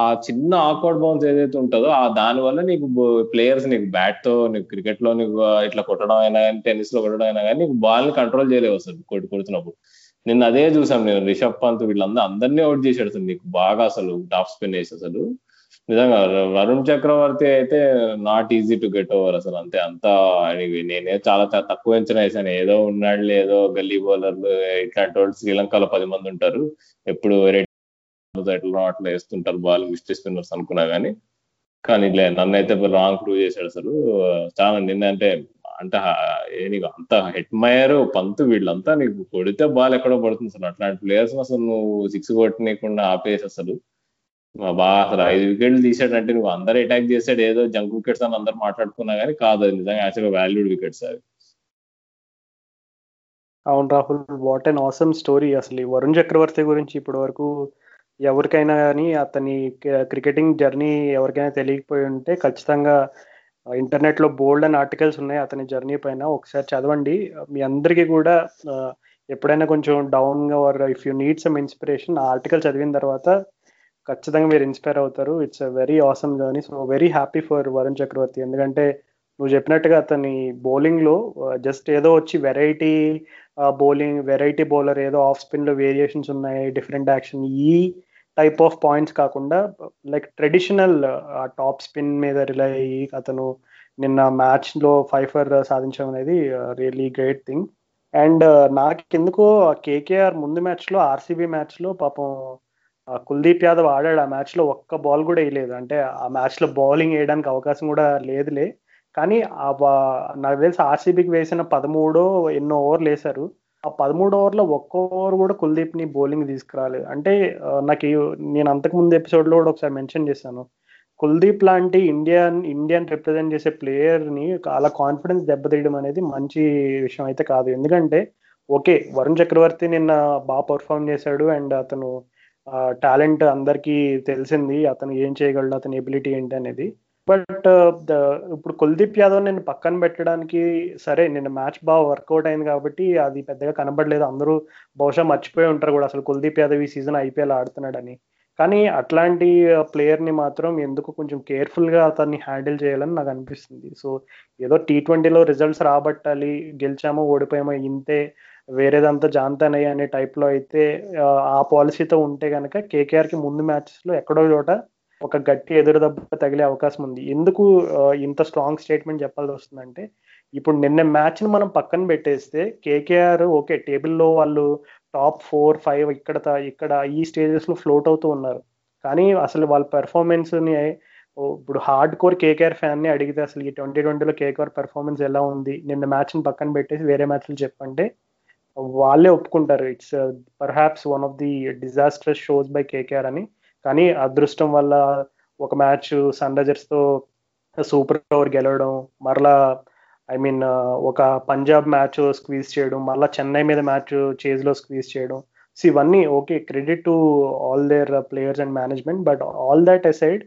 ఆ చిన్న ఆక్వర్డ్ బౌన్స్ ఏదైతే ఉంటుందో ఆ దాని వల్ల నీకు ప్లేయర్స్ నీకు బ్యాట్తో నీకు క్రికెట్లో నీకు ఇట్లా కొట్టడం అయినా కానీ టెన్నిస్లో కొట్టడం అయినా కానీ నీకు బాల్ని కంట్రోల్ చేయలేవు అసలు కొట్టి కొడుతున్నప్పుడు. నిన్న అదే చూసాం నేను రిషబ్ పంత్ వీళ్ళందరూ అందరినీ అవుట్ చేశాడు అసలు నీకు బాగా అసలు టాప్ స్పిన్ వేసి అసలు. నిజంగా వరుణ్ చక్రవర్తి అయితే not easy to get over అసలు. అంతే అంతా నేనే చాలా తక్కువ అంచనా వేసాను. ఏదో ఉన్నాడు ఏదో గల్లీ బౌలర్లు ఇట్లాంటి వాళ్ళు శ్రీలంకలో పది మంది ఉంటారు. ఎప్పుడు ఎట్లా అట్లా వేస్తుంటారు బాల్ మిస్టేక్ స్పిన్నర్స్ అనుకున్నా కానీ కానీ ఇట్లా నన్ను అయితే రాంగ్ ప్రూవ్ చేశాడు అసలు. చాలా నిన్న అంటే అంటే ఏ నీకు అంత హెడ్ మయర్ పంతు వీళ్ళంతా నీకు కొడితే బాల్ ఎక్కడో పడుతుంది అసలు అట్లాంటి ప్లేయర్స్ అసలు నువ్వు సిక్స్ కొట్టనీయకుండా ఆపేసి అసలు. బాగా అసలు ఐదు వికెట్లు తీసాడంటే నువ్వు అందరు అటాక్ చేసాడు. ఏదో జంక్ వికెట్స్ అని అందరు మాట్లాడుకున్నా కానీ కాదు అది నిజంగా యాక్చువల్గా వాల్యూడ్ వికెట్స్ అవి అవును Rahul what and awesome story అసలు. వరుణ్ చక్రవర్తి గురించి ఇప్పటి వరకు ఎవరికైనా కానీ అతని క్రికెటింగ్ జర్నీ ఎవరికైనా తెలియకపోయి ఉంటే ఖచ్చితంగా ఇంటర్నెట్లో బోల్డ్ అండ్ ఆర్టికల్స్ ఉన్నాయి అతని జర్నీ పైన. ఒకసారి చదవండి. మీ అందరికీ కూడా ఎప్పుడైనా కొంచెం డౌన్గా or if you need some inspiration ఆ ఆర్టికల్ చదివిన తర్వాత ఖచ్చితంగా మీరు ఇన్స్పైర్ అవుతారు. It's a very awesome journey. So very happy for Varun Chakravarthy. ఎందుకంటే నువ్వు చెప్పినట్టుగా అతని బౌలింగ్లో జస్ట్ ఏదో వచ్చి వెరైటీ బౌలింగ్ వెరైటీ బౌలర్ ఏదో ఆఫ్ స్పిన్లో వేరియేషన్స్ ఉన్నాయి డిఫరెంట్ యాక్షన్. ఈ టైప్ ఆఫ్ పాయింట్స్ కాకుండా లైక్ ట్రెడిషనల్ టాప్ స్పిన్ మీద రిలై అయ్యి అతను నిన్న మ్యాచ్లో ఫైఫర్ సాధించడం అనేది రియల్లీ గ్రేట్ థింగ్ అండ్ నాకు కేకేఆర్ ముందు మ్యాచ్లో ఆర్సీబీ మ్యాచ్లో పాపం కుల్దీప్ యాదవ్ ఆడాడు. ఆ మ్యాచ్లో ఒక్క బాల్ కూడా వేయలేదు. అంటే ఆ మ్యాచ్లో బౌలింగ్ వేయడానికి అవకాశం కూడా లేదులే. కానీ నాకు తెలిసి ఆర్సీబీకి వేసిన పదమూడో ఎన్నో ఓవర్లు వేశారు. ఆ పదమూడు ఓవర్లో ఒక్క ఓవర్ కూడా కుల్దీప్ని బౌలింగ్ తీసుకురాలేదు అంటే నాకు నేను అంతకు ముందు ఎపిసోడ్లో కూడా ఒకసారి మెన్షన్ చేశాను. కుల్దీప్ లాంటి ఇండియన్ ఇండియన్ రిప్రజెంట్ చేసే ప్లేయర్ని అలా కాన్ఫిడెన్స్ దెబ్బతీయడం అనేది మంచి విషయం అయితే కాదు. ఎందుకంటే ఓకే వరుణ్ చక్రవర్తి నిన్న బాగా పర్ఫామ్ చేశాడు అండ్ అతను టాలెంట్ అందరికీ తెలిసింది. అతను ఏం చేయగలడు అతని ఎబిలిటీ ఏంటి అనేది. బట్ uh, ఇప్పుడు కుల్దీప్ యాదవ్ నేను పక్కన పెట్టడానికి సరే నిన్న మ్యాచ్ బాగా వర్కౌట్ అయింది కాబట్టి అది పెద్దగా కనబడలేదు. అందరూ బహుశా మర్చిపోయి ఉంటారు కూడా అసలు కుల్దీప్ యాదవ్ ఈ సీజన్ ఐపీఎల్ ఆడుతున్నాడని. కానీ అట్లాంటి uh, ప్లేయర్ని మాత్రం ఎందుకు కొంచెం కేర్ఫుల్గా అతన్ని హ్యాండిల్ చేయాలని నాకు అనిపిస్తుంది. సో ఏదో టీ ట్వంటీలో రిజల్ట్స్ రాబట్టాలి గెలిచామో ఓడిపోయామో ఇంతే వేరేదంతా జాంతానయ్య అనే టైప్లో అయితే uh, ఆ పాలసీతో ఉంటే కనుక కేకేఆర్కి ముందు మ్యాచెస్లో ఎక్కడో చోట ఒక గట్టి ఎదురు దెబ్బ తగిలే అవకాశం ఉంది. ఎందుకు ఇంత స్ట్రాంగ్ స్టేట్మెంట్ చెప్పాల్సి వస్తుందంటే ఇప్పుడు నిన్న మ్యాచ్ని మనం పక్కన పెట్టేస్తే కేకేఆర్ ఓకే టేబుల్లో వాళ్ళు టాప్ ఫోర్ ఫైవ్ ఇక్కడ ఇక్కడ ఈ స్టేజెస్లో ఫ్లోట్ అవుతూ ఉన్నారు. కానీ అసలు వాళ్ళ పెర్ఫార్మెన్స్ని ఇప్పుడు హార్డ్ కోర్ కేకేఆర్ ఫ్యాన్ని అడిగితే అసలు ఈ ట్వంటీ ట్వంటీలో కేకేఆర్ పెర్ఫార్మెన్స్ ఎలా ఉంది? నిన్న మ్యాచ్ని పక్కన పెట్టేసి వేరే మ్యాచ్లు చెప్పంటే వాళ్ళే ఒప్పుకుంటారు. It's perhaps one of the disasters shows by KKR అని. కానీ అదృష్టం వల్ల ఒక మ్యాచ్ సన్ రైజర్స్తో సూపర్ ఓవర్ గెలవడం మరలా ఐ మీన్ ఒక పంజాబ్ మ్యాచ్ స్క్వీజ్ చేయడం మళ్ళీ చెన్నై మీద మ్యాచ్ చేజ్లో స్క్వీజ్ చేయడం. సో ఇవన్నీ okay credit to all their players and management but all that aside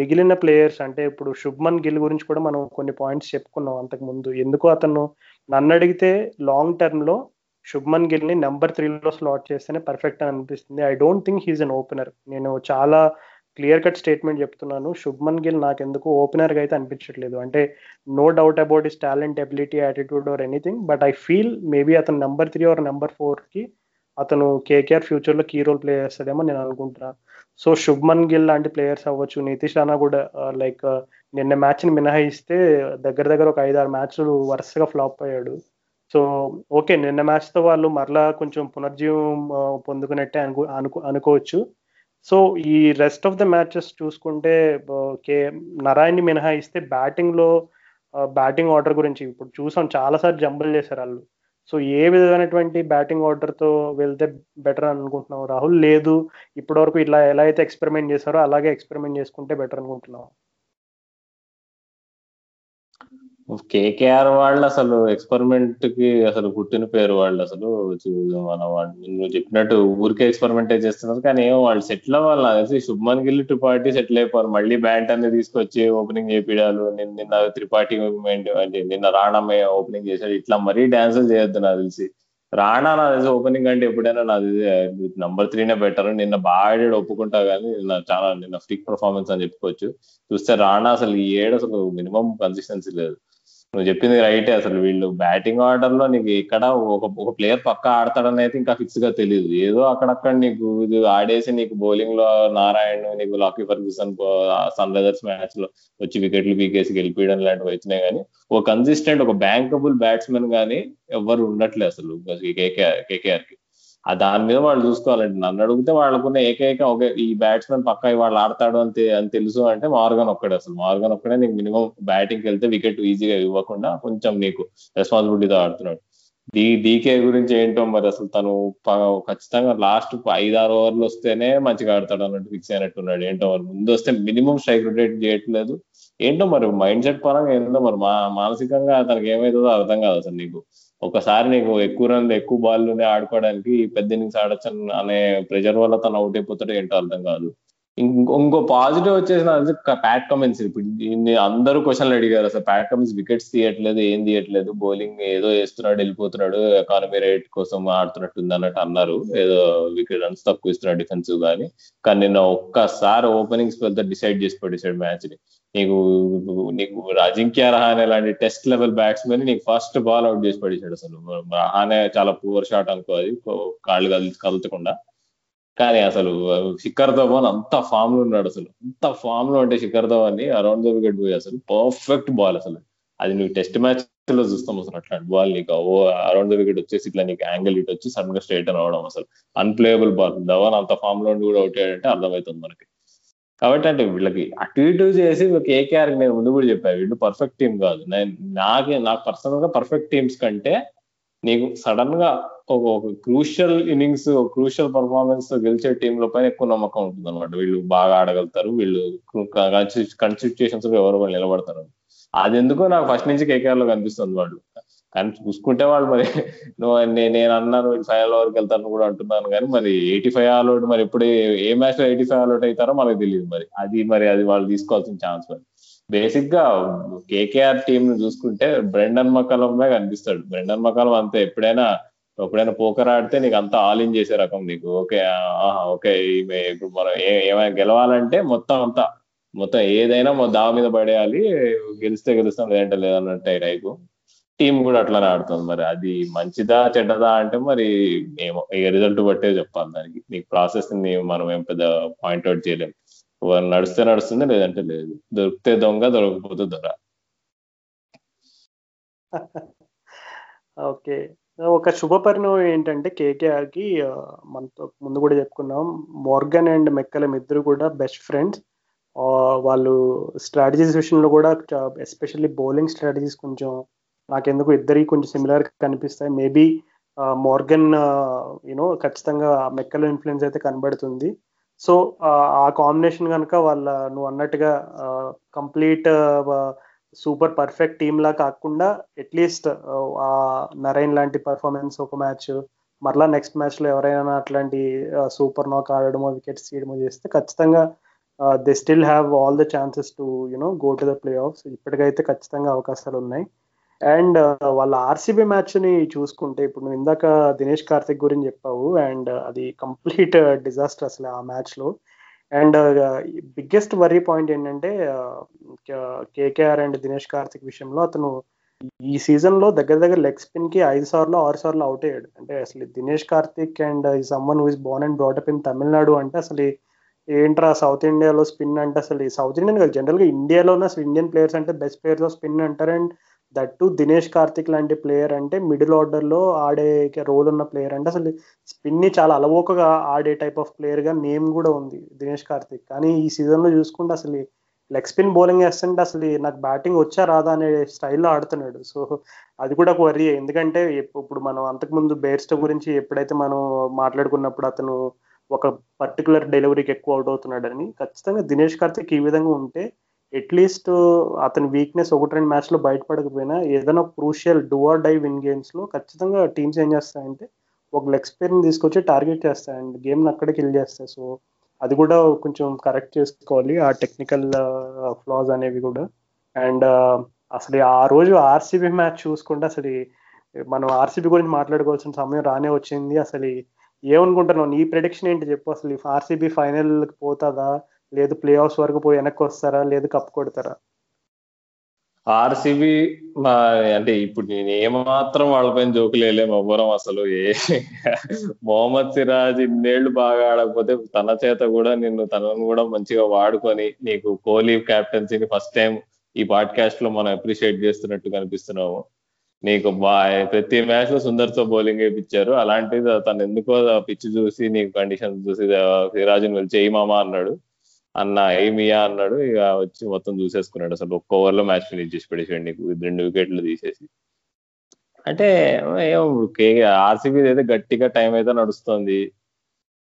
మిగిలిన ప్లేయర్స్ అంటే ఇప్పుడు శుభ్మన్ గిల్ గురించి కూడా మనం కొన్ని పాయింట్స్ చెప్పుకున్నాం అంతకు ముందు. ఎందుకు అతను నన్ను అడిగితే లాంగ్ టర్మ్లో శుభ్మన్ గిల్ని నెంబర్ త్రీలో స్లాట్ చేస్తేనే పర్ఫెక్ట్ అని అనిపిస్తుంది. I don't think he is an opener నేను చాలా క్లియర్ కట్ స్టేట్మెంట్ చెప్తున్నాను. శుభ్మన్ గిల్ నాకు ఎందుకు ఓపెనర్గా అయితే అనిపించట్లేదు. అంటే no doubt about his talent ability attitude or anything but I feel maybe అతను నెంబర్ త్రీ ఆర్ నెంబర్ ఫోర్కి అతను కేకేఆర్ ఫ్యూచర్లో కీ రోల్ ప్లే చేస్తాడేమో నేను అనుకుంటున్నాను సో శుభ్మన్ గిల్ లాంటి ప్లేయర్స్ అవ్వచ్చు. నితీష్ రాణా కూడా uh, లైక్ నిన్న మ్యాచ్ని మినహాయిస్తే దగ్గర దగ్గర ఒక ఐదు ఆరు మ్యాచ్లు వరుసగా ఫ్లాప్ అయ్యాడు. సో ఓకే నిన్న మ్యాచ్తో వాళ్ళు మరలా కొంచెం పునర్జీవం పొందుకున్నట్టే అనుకో అనుకో అనుకోవచ్చు. సో ఈ రెస్ట్ ఆఫ్ ద మ్యాచెస్ చూసుకుంటే కే నరాయణ్ని మినహాయిస్తే బ్యాటింగ్లో బ్యాటింగ్ ఆర్డర్ గురించి ఇప్పుడు చూసాం చాలాసార్లు జంబుల్ చేశారు వాళ్ళు. సో ఏ విధమైనటువంటి బ్యాటింగ్ ఆర్డర్తో వెళ్తే బెటర్ అనుకుంటున్నావు? రాహుల్ లేదు. ఇప్పటివరకు ఇట్లా ఎలా అయితే ఎక్స్పెరిమెంట్ చేశారో అలాగే ఎక్స్పెరిమెంట్ చేసుకుంటే బెటర్ అనుకుంటున్నావు? కేకేఆర్ వాళ్ళు అసలు ఎక్స్పెరిమెంట్కి అసలు పుట్టిన పేరు వాళ్ళు అసలు మన నువ్వు చెప్పినట్టు ఊరికే ఎక్స్పెరిమెంటే చేస్తున్నారు. కానీ ఏమో వాళ్ళు సెటిల్ అవ్వాలి నాకు తెలిసి శుభ్మన్ గిల్ త్రిపాఠి సెటిల్ అయిపోరు మళ్ళీ బ్యాంట్ అనేది తీసుకొచ్చి ఓపెనింగ్ చేపిడాలు. నిన్న త్రిపాఠి నిన్న రాణమే ఓపెనింగ్ చేశాడు. ఇట్లా మరీ డాన్సులు చేయొద్దు నాకు తెలిసి. రాణా నా తెలిసి ఓపెనింగ్ అంటే ఎప్పుడైనా నాది నంబర్ త్రీనే బెటర్. నిన్న బాగా ఆడాడు ఒప్పుకుంటా కానీ నిన్న చాలా నిన్న ఫ్రీక్ పర్ఫార్మెన్స్ అని చెప్పుకోవచ్చు. చూస్తే రాణా అసలు ఈ ఏడు అసలు మినిమం కన్సిస్టెన్సీ లేదు. నువ్వు చెప్పింది రైటే అసలు. వీళ్ళు బ్యాటింగ్ ఆర్డర్లో నీకు ఇక్కడ ఒక ఒక ప్లేయర్ పక్క ఆడతాడని అయితే ఇంకా ఫిక్స్గా తెలియదు ఏదో అక్కడక్కడ నీకు ఇది ఆడేసి నీకు బౌలింగ్లో నారాయణ నీకు లాకీ ఫర్గ్యూసన్ సన్ రైజర్స్ మ్యాచ్లో వచ్చి వికెట్లు పీకేసి గెలిపించడం లాంటివి వచ్చినాయి కానీ ఒక కన్సిస్టెంట్ ఒక బ్యాంకబుల్ బ్యాట్స్మెన్ గానీ ఎవరు ఉండట్లే అసలు. కేకేఆర్ కేకేఆర్కి ఆ దాని మీద వాళ్ళు చూసుకోవాలండి. నన్ను అడిగితే వాళ్ళకున్న ఏకైక ఒక ఈ బ్యాట్స్మెన్ పక్క వాళ్ళు ఆడతాడు అని అని తెలుసు అంటే మార్గన్ ఒక్కడే అసలు. మార్గన్ ఒక్కడే నీకు మినిమం బ్యాటింగ్కి వెళ్తే వికెట్ ఈజీగా ఇవ్వకుండా కొంచెం నీకు రెస్పాన్సిబిలిటీతో ఆడుతున్నాడు. డీ డీకే గురించి ఏంటో మరి అసలు తను ఖచ్చితంగా లాస్ట్ ఐదారు ఓవర్లు వస్తేనే మంచిగా ఆడతాడు అన్నట్టు ఫిక్స్ అయినట్టున్నాడు. ఏంటో మరి ముందు వస్తే మినిమం స్ట్రైక్ రొటేట్ చేయట్లేదు. ఏంటో మరి మైండ్ సెట్ పరంగా ఏంటో మరి మా మానసికంగా తనకి ఏమైతుందో అర్థం కాదు అసలు నీకు. ఒకసారి నీకు ఎక్కువ రన్లు ఎక్కువ బాల్లోనే ఆడుకోవడానికి పెద్ద ఇన్నింగ్స్ ఆడచ్చు అనే ప్రెషర్ వల్ల తను అవుట్ అయిపోతాడు ఏంటో అర్థం కాదు. ఇంకో పాజిటివ్ వచ్చేసి ప్యాట్ కమెన్స్ ఇప్పుడు అందరూ క్వశ్చన్లు అడిగారు అసలు ప్యాట్ కమెంట్స్ వికెట్స్ తీయట్లేదు ఏం తీయట్లేదు బౌలింగ్ ఏదో వేస్తున్నాడు వెళ్ళిపోతున్నాడు ఎకానమీ రేట్ కోసం ఆడుతున్నట్టుంది అన్నట్టు అన్నారు. ఏదో వికెట్ రన్స్ తక్కువ ఇస్తున్నాడు డిఫెన్స్ కానీ కానీ నిన్న ఒక్కసారి ఓపెనింగ్స్ పెద్ద డిసైడ్ చేసి పడేసాడు మ్యాచ్ని. నీకు నీకు అజింక్య రహానే లాంటి టెస్ట్ లెవెల్ బ్యాట్స్మెన్ నీకు ఫస్ట్ బాల్ అవుట్ చేసి పడేసాడు అసలు. రహానే చాలా పూర్ షాట్ అనుకో అది కాళ్ళు కదల్చకుండా కానీ అసలు శిఖర్ ధవన్ అంత ఫామ్లో ఉన్నాడు అసలు. అంత ఫామ్లో ఉంటే శిఖర్ ధవన్ని అరౌండ్ ద వికెట్ పోయి అసలు పర్ఫెక్ట్ బాల్ అసలు. అది నువ్వు టెస్ట్ మ్యాచ్లో చూస్తాం అసలు అట్లాంటి బాల్ నీకు. ఓ అరౌండ్ ద వికెట్ వచ్చేసి ఇట్లా నీకు యాంగిల్ ఇట్ వచ్చి సడన్గా స్ట్రైట్ అని అవడం అసలు. అన్ప్లేయబుల్ బాల్ ధవన్ అంత ఫామ్లో కూడా అవుట్ అయ్యాడంటే అర్థమవుతుంది మనకి. కాబట్టి అంటే వీళ్ళకి అటు ఇటు చేసి కేకేఆర్ నేను ముందు కూడా చెప్పాను వీళ్ళు పర్ఫెక్ట్ టీం కాదు. నేను నాకే నాకు పర్సనల్గా పర్ఫెక్ట్ టీమ్స్ కంటే నీకు సడన్గా ఒక ఒక క్రూషియల్ ఇన్నింగ్స్ క్రూషియల్ పర్ఫార్మెన్స్ గెలిచే టీంల పైన ఎక్కువ నమ్మకం ఉంటుంది అనమాట వీళ్ళు బాగా ఆడగలుగుతారు వీళ్ళు కన్సిస్టేషన్స్ ఎవరు వాళ్ళు నిలబడతారు. అది ఎందుకో నాకు ఫస్ట్ నుంచి కేకేఆర్లో కనిపిస్తుంది వాళ్ళు కానీ చూసుకుంటే వాళ్ళు మరి నువ్వు నేను అన్నాను ఫైవ్ ఆల్ వరకు వెళ్తాను కూడా అంటున్నాను. కానీ మరి ఎయిటీ ఫైవ్ ఆల్ అవుట్ మరి ఎప్పుడు ఏ మ్యాచ్లో ఎయిటీ ఫైవ్ ఆల్ అవుట్ అవుతారో మనకు తెలియదు మరి. అది మరి అది వాళ్ళు తీసుకోవాల్సిన ఛాన్స్ మరి. బేసిక్గా కేకేఆర్ టీమ్ను చూసుకుంటే బ్రెండన్ మకాలంగా కనిపిస్తాడు. బ్రెండన్ మకాలం అంతే. ఎప్పుడైనా ఎప్పుడైనా పోకర్ ఆడితే నీకు అంతా ఆల్ ఇన్ చేసే రకం నీకు. ఓకే ఓకే ఇప్పుడు మనం ఏమైనా గెలవాలంటే మొత్తం అంతా. మొత్తం ఏదైనా దావ మీద పడేయాలి గెలిస్తే గెలుస్తాం లేదంటే లేదన్నట్టు టైపు టీం కూడా అట్లానే ఆడుతుంది మరి. అది మంచిదా చెడ్డదా అంటే మరి ఏమో ఇక రిజల్ట్ బట్టే చెప్పాలి దానికి. నీకు ప్రాసెస్ని మనం ఏం పెద్ద పాయింట్అవుట్ చేయలేము వాళ్ళు నడిస్తే నడుస్తుంది లేదంటే లేదు. దొరికితే దొంగ దొరకకపోతే దొర. ఓకే. ఒక శుభ పరిణామం ఏంటంటే కేకేఆర్కి మనతో ముందు కూడా చెప్పుకున్నాం మోర్గన్ అండ్ మెక్కలం ఇద్దరు కూడా బెస్ట్ ఫ్రెండ్స్. వాళ్ళు స్ట్రాటజీస్ విషయంలో కూడా ఎస్పెషల్లీ బౌలింగ్ స్ట్రాటజీస్ కొంచెం నాకెందుకు ఇద్దరికి కొంచెం సిమిలర్ కనిపిస్తాయి. మేబీ మోర్గన్ యూనో ఖచ్చితంగా మెక్కల ఇన్ఫ్లుయెన్స్ అయితే కనబడుతుంది. సో ఆ కాంబినేషన్ కనుక వాళ్ళ నువ్వు అన్నట్టుగా కంప్లీట్ సూపర్ పర్ఫెక్ట్ టీమ్ లా కాకుండా అట్లీస్ట్ ఆ నరైన్ లాంటి పర్ఫార్మెన్స్ ఒక మ్యాచ్ మరలా నెక్స్ట్ మ్యాచ్లో ఎవరైనా అట్లాంటి సూపర్ నాక్ ఆడడమో వికెట్స్ తీయడమో చేస్తే ఖచ్చితంగా they still have all the chances to you know go to the play off ఇప్పటికైతే ఖచ్చితంగా అవకాశాలు ఉన్నాయి అండ్ వాళ్ళ ఆర్సీబీ మ్యాచ్ని చూసుకుంటే ఇప్పుడు నువ్వు ఇందాక దినేష్ కార్తిక్ గురించి చెప్పావు అండ్ అది కంప్లీట్ డిజాస్టర్ అసలు ఆ మ్యాచ్లో అండ్ బిగ్గెస్ట్ వరీ పాయింట్ ఏంటంటే కేకేఆర్ అండ్ దినేష్ కార్తిక్ విషయంలో అతను ఈ సీజన్లో దగ్గర దగ్గర లెగ్ స్పిన్కి ఐదు సార్లు ఆరు సార్లు అవుట్ అయ్యాడు. అంటే అసలు దినేష్ కార్తిక్ అండ్ ఈ someone who is born and brought up in Tamil Nadu అంటే అసలు ఏంట్రా సౌత్ ఇండియాలో స్పిన్ అంటే అసలు సౌత్ ఇండియన్ కాదు జనరల్గా ఇండియాలోనే అసలు ఇండియన్ ప్లేయర్స్ అంటే బెస్ట్ ప్లేయర్స్ ఆఫ్ స్పిన్ అంటారు. And that to Dinesh Karthik లాంటి ప్లేయర్ అంటే మిడిల్ ఆర్డర్లో ఆడే రోల్ ఉన్న ప్లేయర్ అంటే అసలు స్పిన్ని చాలా అలవోకగా ఆడే టైప్ ఆఫ్ ప్లేయర్గా నేమ్ కూడా ఉంది దినేష్ కార్తిక్ కానీ ఈ సీజన్లో చూసుకుంటే అసలు లెగ్ స్పిన్ బౌలింగ్ వేస్తుంటే అసలు నాకు బ్యాటింగ్ వచ్చా రాదా అనే స్టైల్లో ఆడుతున్నాడు. సో అది కూడా ఒక వరీ ఎందుకంటే ఇప్పుడు మనం అంతకుముందు బేర్స్టో గురించి ఎప్పుడైతే మనం మాట్లాడుకున్నప్పుడు అతను ఒక పర్టికులర్ డెలివరీకి ఎక్కువ అవుట్ అవుతున్నాడని ఖచ్చితంగా దినేష్ కార్తిక్ ఈ విధంగా ఉంటే అట్లీస్ట్ uh, అతని వీక్నెస్ ఒకటి రెండు మ్యాచ్లో బయటపడకపోయినా ఏదైనా క్రూషియల్ డూఆర్ డై విన్ గేమ్స్లో ఖచ్చితంగా టీమ్స్ ఏం చేస్తాయంటే ఒక లెగ్ స్పిన్ తీసుకొచ్చి టార్గెట్ చేస్తాయండి గేమ్ని అక్కడే కిల్ చేస్తాయి. సో అది కూడా కొంచెం కరెక్ట్ చేసుకోవాలి ఆ టెక్నికల్ ఫ్లాస్ అనేవి కూడా. అండ్ అసలు ఆ రోజు ఆర్సీబీ మ్యాచ్ చూసుకుంటే అసలు మనం ఆర్సీబీ గురించి మాట్లాడుకోవాల్సిన సమయం రానే వచ్చింది. అసలు ఏమనుకుంటున్నావు? నీ ప్రిడిక్షన్ ఏంటి చెప్పు అసలు? ఆర్సీబీ ఫైనల్కి పోతుందా? లేదు ప్లే ఆఫ్స్ వరకు పోయి వెనక్కి వస్తారా లేదు కప్పు కొడతారా? ఆర్సీబీ అంటే ఇప్పుడు నేను ఏమాత్రం వాళ్ళపైన జోకులు వేయలేము ఎవ్వరం అసలు. ఏ మొహమ్మద్ సిరాజ్ ఇన్నేళ్ళు బాగా ఆడకపోతే తన చేత కూడా నిన్ను తనను కూడా మంచిగా వాడుకొని నీకు కోహ్లీ క్యాప్టెన్సీని ఫస్ట్ టైం ఈ పాడ్కాస్ట్లో మనం అప్రిషియేట్ చేస్తున్నట్టు కనిపిస్తున్నాము. నీకు బా- ప్రతి మ్యాచ్లో సుందర్తో బౌలింగ్ వేయించారు. అలాంటిది తను ఎందుకో పిచ్చి చూసి నీకు కండిషన్ చూసి సిరాజ్ని వెళ్ళి చేయి మామా అన్నాడు. అన్న ఏమియా అన్నాడు. ఇక వచ్చి మొత్తం చూసేసుకున్నాడు అసలు. ఒక్క ఓవర్లో మ్యాచ్ ఫినిష్ చేసి పెట్టేసాడు నీకు. రెండు వికెట్లు తీసేసి. అంటే ఏం ఆర్సీబీ అయితే గట్టిగా టైం అయితే నడుస్తుంది.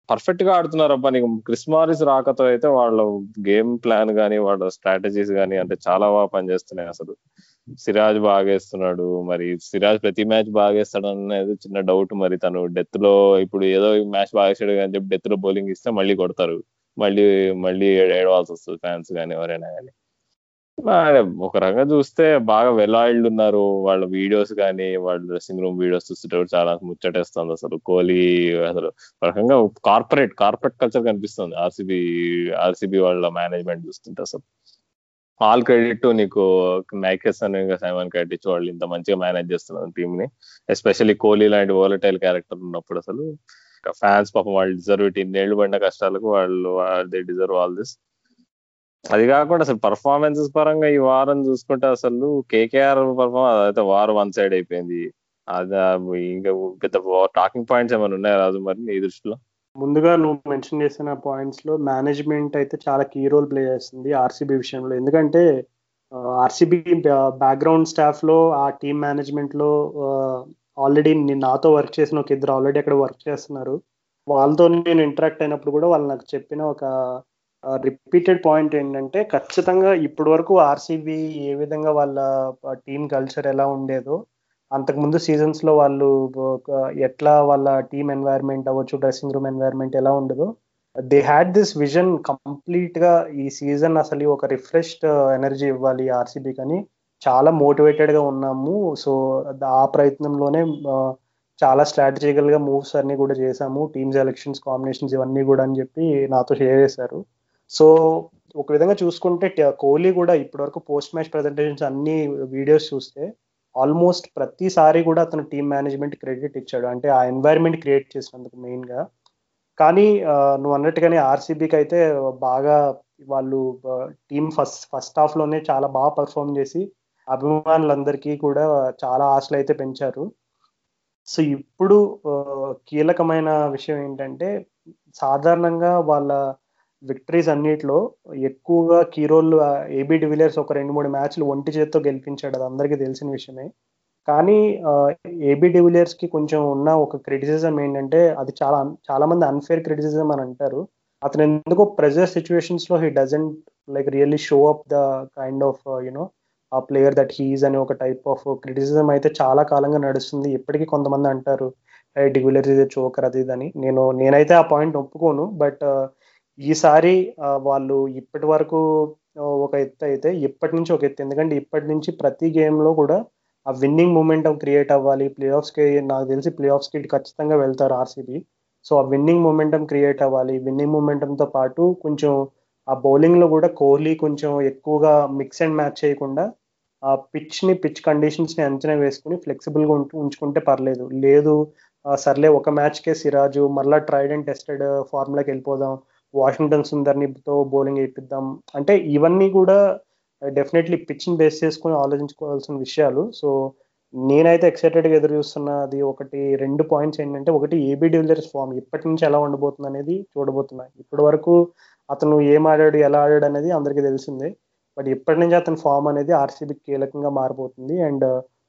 పర్ఫెక్ట్గా ఆడుతున్నారు అబ్బా నీకు. క్రిస్ మారిస్ రాకతో అయితే వాళ్ళ గేమ్ ప్లాన్ కానీ వాళ్ళ స్ట్రాటజీస్ కానీ అంటే చాలా బాగా పనిచేస్తున్నాయి అసలు. సిరాజ్ బాగేస్తున్నాడు. మరి సిరాజ్ ప్రతి మ్యాచ్ బాగేస్తాడు అనేది చిన్న డౌట్ మరి తను డెత్లో ఇప్పుడు ఏదో మ్యాచ్ బాగేసాడు అని చెప్పి డెత్లో బౌలింగ్ ఇస్తే మళ్ళీ కొడతారు. మళ్ళీ మళ్ళీ ఏడవాల్సి వస్తుంది ఫ్యాన్స్ కానీ ఎవరైనా కానీ ఒక రకంగా చూస్తే బాగా వెల్ ఆయిల్డ్ ఉన్నారు. వాళ్ళ వీడియోస్ కానీ వాళ్ళ డ్రెస్సింగ్ రూమ్ వీడియోస్ చూస్తుంటే చాలా ముచ్చటేస్తుంది అసలు. కోహ్లీ అసలు రకంగా కార్పొరేట్ కార్పొరేట్ కల్చర్ కనిపిస్తుంది. ఆర్సీబీ ఆర్సీబీ వాళ్ళ మేనేజ్మెంట్ చూస్తుంటే అసలు. ఆల్ క్రెడిట్ నీకు మైకెస్ అని సైమన్ క్రెడిట్ వాళ్ళు ఇంత మంచిగా మేనేజ్ చేస్తున్నారు టీమ్ని. ఎస్పెషల్లీ కోహ్లీ లాంటి వోలటైల్ క్యారెక్టర్ ఉన్నప్పుడు అసలు ఫ్యాన్స్ పాపం వాళ్ళు డిజర్వ్ ఇట్ ఇన్నేళ్ళు పడిన కష్టాలకు వాళ్ళు దే డిజర్వ్ ఆల్ దిస్ అది కాకుండా అసలు పర్ఫార్మెన్సెస్ పరంగా ఈ వారం చూసుకుంటే అసలు కేకేఆర్ పర్ఫార్మెన్స్ అయితే వారం వన్ సైడ్ అయిపోయింది. అది ఇంకా పెద్ద టాకింగ్ పాయింట్స్ ఏమైనా ఉన్నాయా రాజు మరి నీ దృష్టిలో? ముందుగా నువ్వు మెన్షన్ చేసిన పాయింట్స్లో మేనేజ్మెంట్ అయితే చాలా కీ రోల్ ప్లే చేస్తుంది ఆర్సీబీ విషయంలో. ఎందుకంటే ఆర్సీబీ బ్యాక్గ్రౌండ్ స్టాఫ్లో ఆ టీమ్ మేనేజ్మెంట్లో ఆల్రెడీ నేను నాతో వర్క్ చేసిన ఒక ఇద్దరు ఆల్రెడీ అక్కడ వర్క్ చేస్తున్నారు. వాళ్ళతో నేను ఇంటరాక్ట్ అయినప్పుడు కూడా వాళ్ళు నాకు చెప్పిన ఒక రిపీటెడ్ పాయింట్ ఏంటంటే ఖచ్చితంగా ఇప్పటి వరకు ఆర్సీబీ ఏ విధంగా వాళ్ళ టీం కల్చర్ ఎలా ఉండేదో అంతకుముందు సీజన్స్లో వాళ్ళు ఎట్లా వాళ్ళ టీమ్ ఎన్వైర్న్మెంట్ అవ్వచ్చు డ్రెస్సింగ్ రూమ్ ఎన్వైర్న్మెంట్ ఎలా ఉండదో దే హ్యాడ్ దిస్ విజన్ కంప్లీట్గా ఈ సీజన్ అసలు ఒక రిఫ్రెష్డ్ ఎనర్జీ ఇవ్వాలి ఆర్సీబీ కానీ చాలా మోటివేటెడ్గా ఉన్నాము. సో ఆ ప్రయత్నంలోనే చాలా స్ట్రాటజికల్గా మూవ్స్ అన్ని కూడా చేశాము. టీమ్ సెలెక్షన్స్ కాంబినేషన్స్ ఇవన్నీ కూడా అని చెప్పి నాతో షేర్ చేశారు. సో ఒక విధంగా చూసుకుంటే కోహ్లీ కూడా ఇప్పటివరకు పోస్ట్ మ్యాచ్ ప్రజెంటేషన్స్ అన్ని వీడియోస్ చూస్తే ఆల్మోస్ట్ ప్రతిసారి కూడా అతను టీమ్ మేనేజ్మెంట్ క్రెడిట్ ఇచ్చాడు. అంటే ఆ ఎన్వైర్న్మెంట్ క్రియేట్ చేసినందుకు మెయిన్గా. కానీ నువ్వు అన్నట్టుగానే ఆర్సీబీకి అయితే బాగా వాళ్ళు టీం ఫస్ట్ ఫస్ట్ హాఫ్లోనే చాలా బాగా పర్ఫామ్ చేసి అభిమానులందరికీ కూడా చాలా ఆశలు అయితే పెంచారు. సో ఇప్పుడు కీలకమైన విషయం ఏంటంటే సాధారణంగా వాళ్ళ విక్టరీస్ అన్నిట్లో ఎక్కువగా కీరోల్ ఏబీ డివిలియర్స్ ఒక రెండు మూడు మ్యాచ్లు ఒంటి చేత్తో గెలిపించాడు. అది అందరికీ తెలిసిన విషయమే. కానీ ఏబీ డివిలియర్స్కి కొంచెం ఉన్న ఒక క్రిటిసిజం ఏంటంటే అది చాలా చాలా మంది అన్ఫేర్ క్రిటిసిజం అని అంటారు. అతను ఎందుకో ప్రెజర్ సిచ్యువేషన్స్లో he doesn't like really show up the kind of you know a player that he's అనే ఒక టైప్ ఆఫ్ క్రిటిసిజం అయితే చాలా కాలంగా నడుస్తుంది. ఇప్పటికీ కొంతమంది అంటారు డివిలియర్స్ ఇది చోకర్ అది ఇదని నేను నేనైతే ఆ పాయింట్ ఒప్పుకోను. బట్ uh, ఈసారి వాళ్ళు ఇప్పటి వరకు ఒక ఎత్తు అయితే ఇప్పటి నుంచి ఒక ఎత్తు. ఎందుకంటే ఇప్పటి నుంచి ప్రతి గేమ్లో కూడా ఆ విన్నింగ్ మూమెంటం క్రియేట్ అవ్వాలి. ప్లే ఆఫ్స్కి నాకు తెలిసి ప్లే ఆఫ్స్కి ఖచ్చితంగా వెళ్తారు ఆర్సీబీ సో ఆ విన్నింగ్ మూమెంటం క్రియేట్ అవ్వాలి. విన్నింగ్ మూమెంటంతో పాటు కొంచెం ఆ బౌలింగ్లో కూడా కోహ్లీ కొంచెం ఎక్కువగా మిక్స్ అండ్ మ్యాచ్ చేయకుండా ఆ పిచ్ని పిచ్ కండిషన్స్ని అంచనా వేసుకుని ఫ్లెక్సిబుల్గా ఉంటూ ఉంచుకుంటే పర్లేదు. లేదు సర్లే ఒక మ్యాచ్కే సిరాజు మళ్ళీ ట్రైడ్ అండ్ టెస్టెడ్ ఫార్ములాకి వెళ్ళిపోదాం వాషింగ్టన్ సుందర్నితో బౌలింగ్ వేయిద్దాం. అంటే ఇవన్నీ కూడా డెఫినెట్లీ పిచ్ని బేస్ చేసుకుని ఆలోచించుకోవాల్సిన విషయాలు. సో నేనైతే ఎక్సైటెడ్గా ఎదురు చూస్తున్నది ఒకటి రెండు పాయింట్స్ ఏంటంటే ఒకటి ఏబీ డివిలియర్స్ ఫామ్ ఇప్పటి నుంచి ఎలా ఉండబోతుంది అనేది చూడబోతున్నా. ఇప్పటి వరకు అతను ఏం ఆడాడు ఎలా ఆడాడు అనేది అందరికీ తెలిసిందే. బట్ ఇప్పటి నుంచి అతని ఫామ్ అనేది ఆర్సీబీ కీలకంగా మారిపోతుంది. అండ్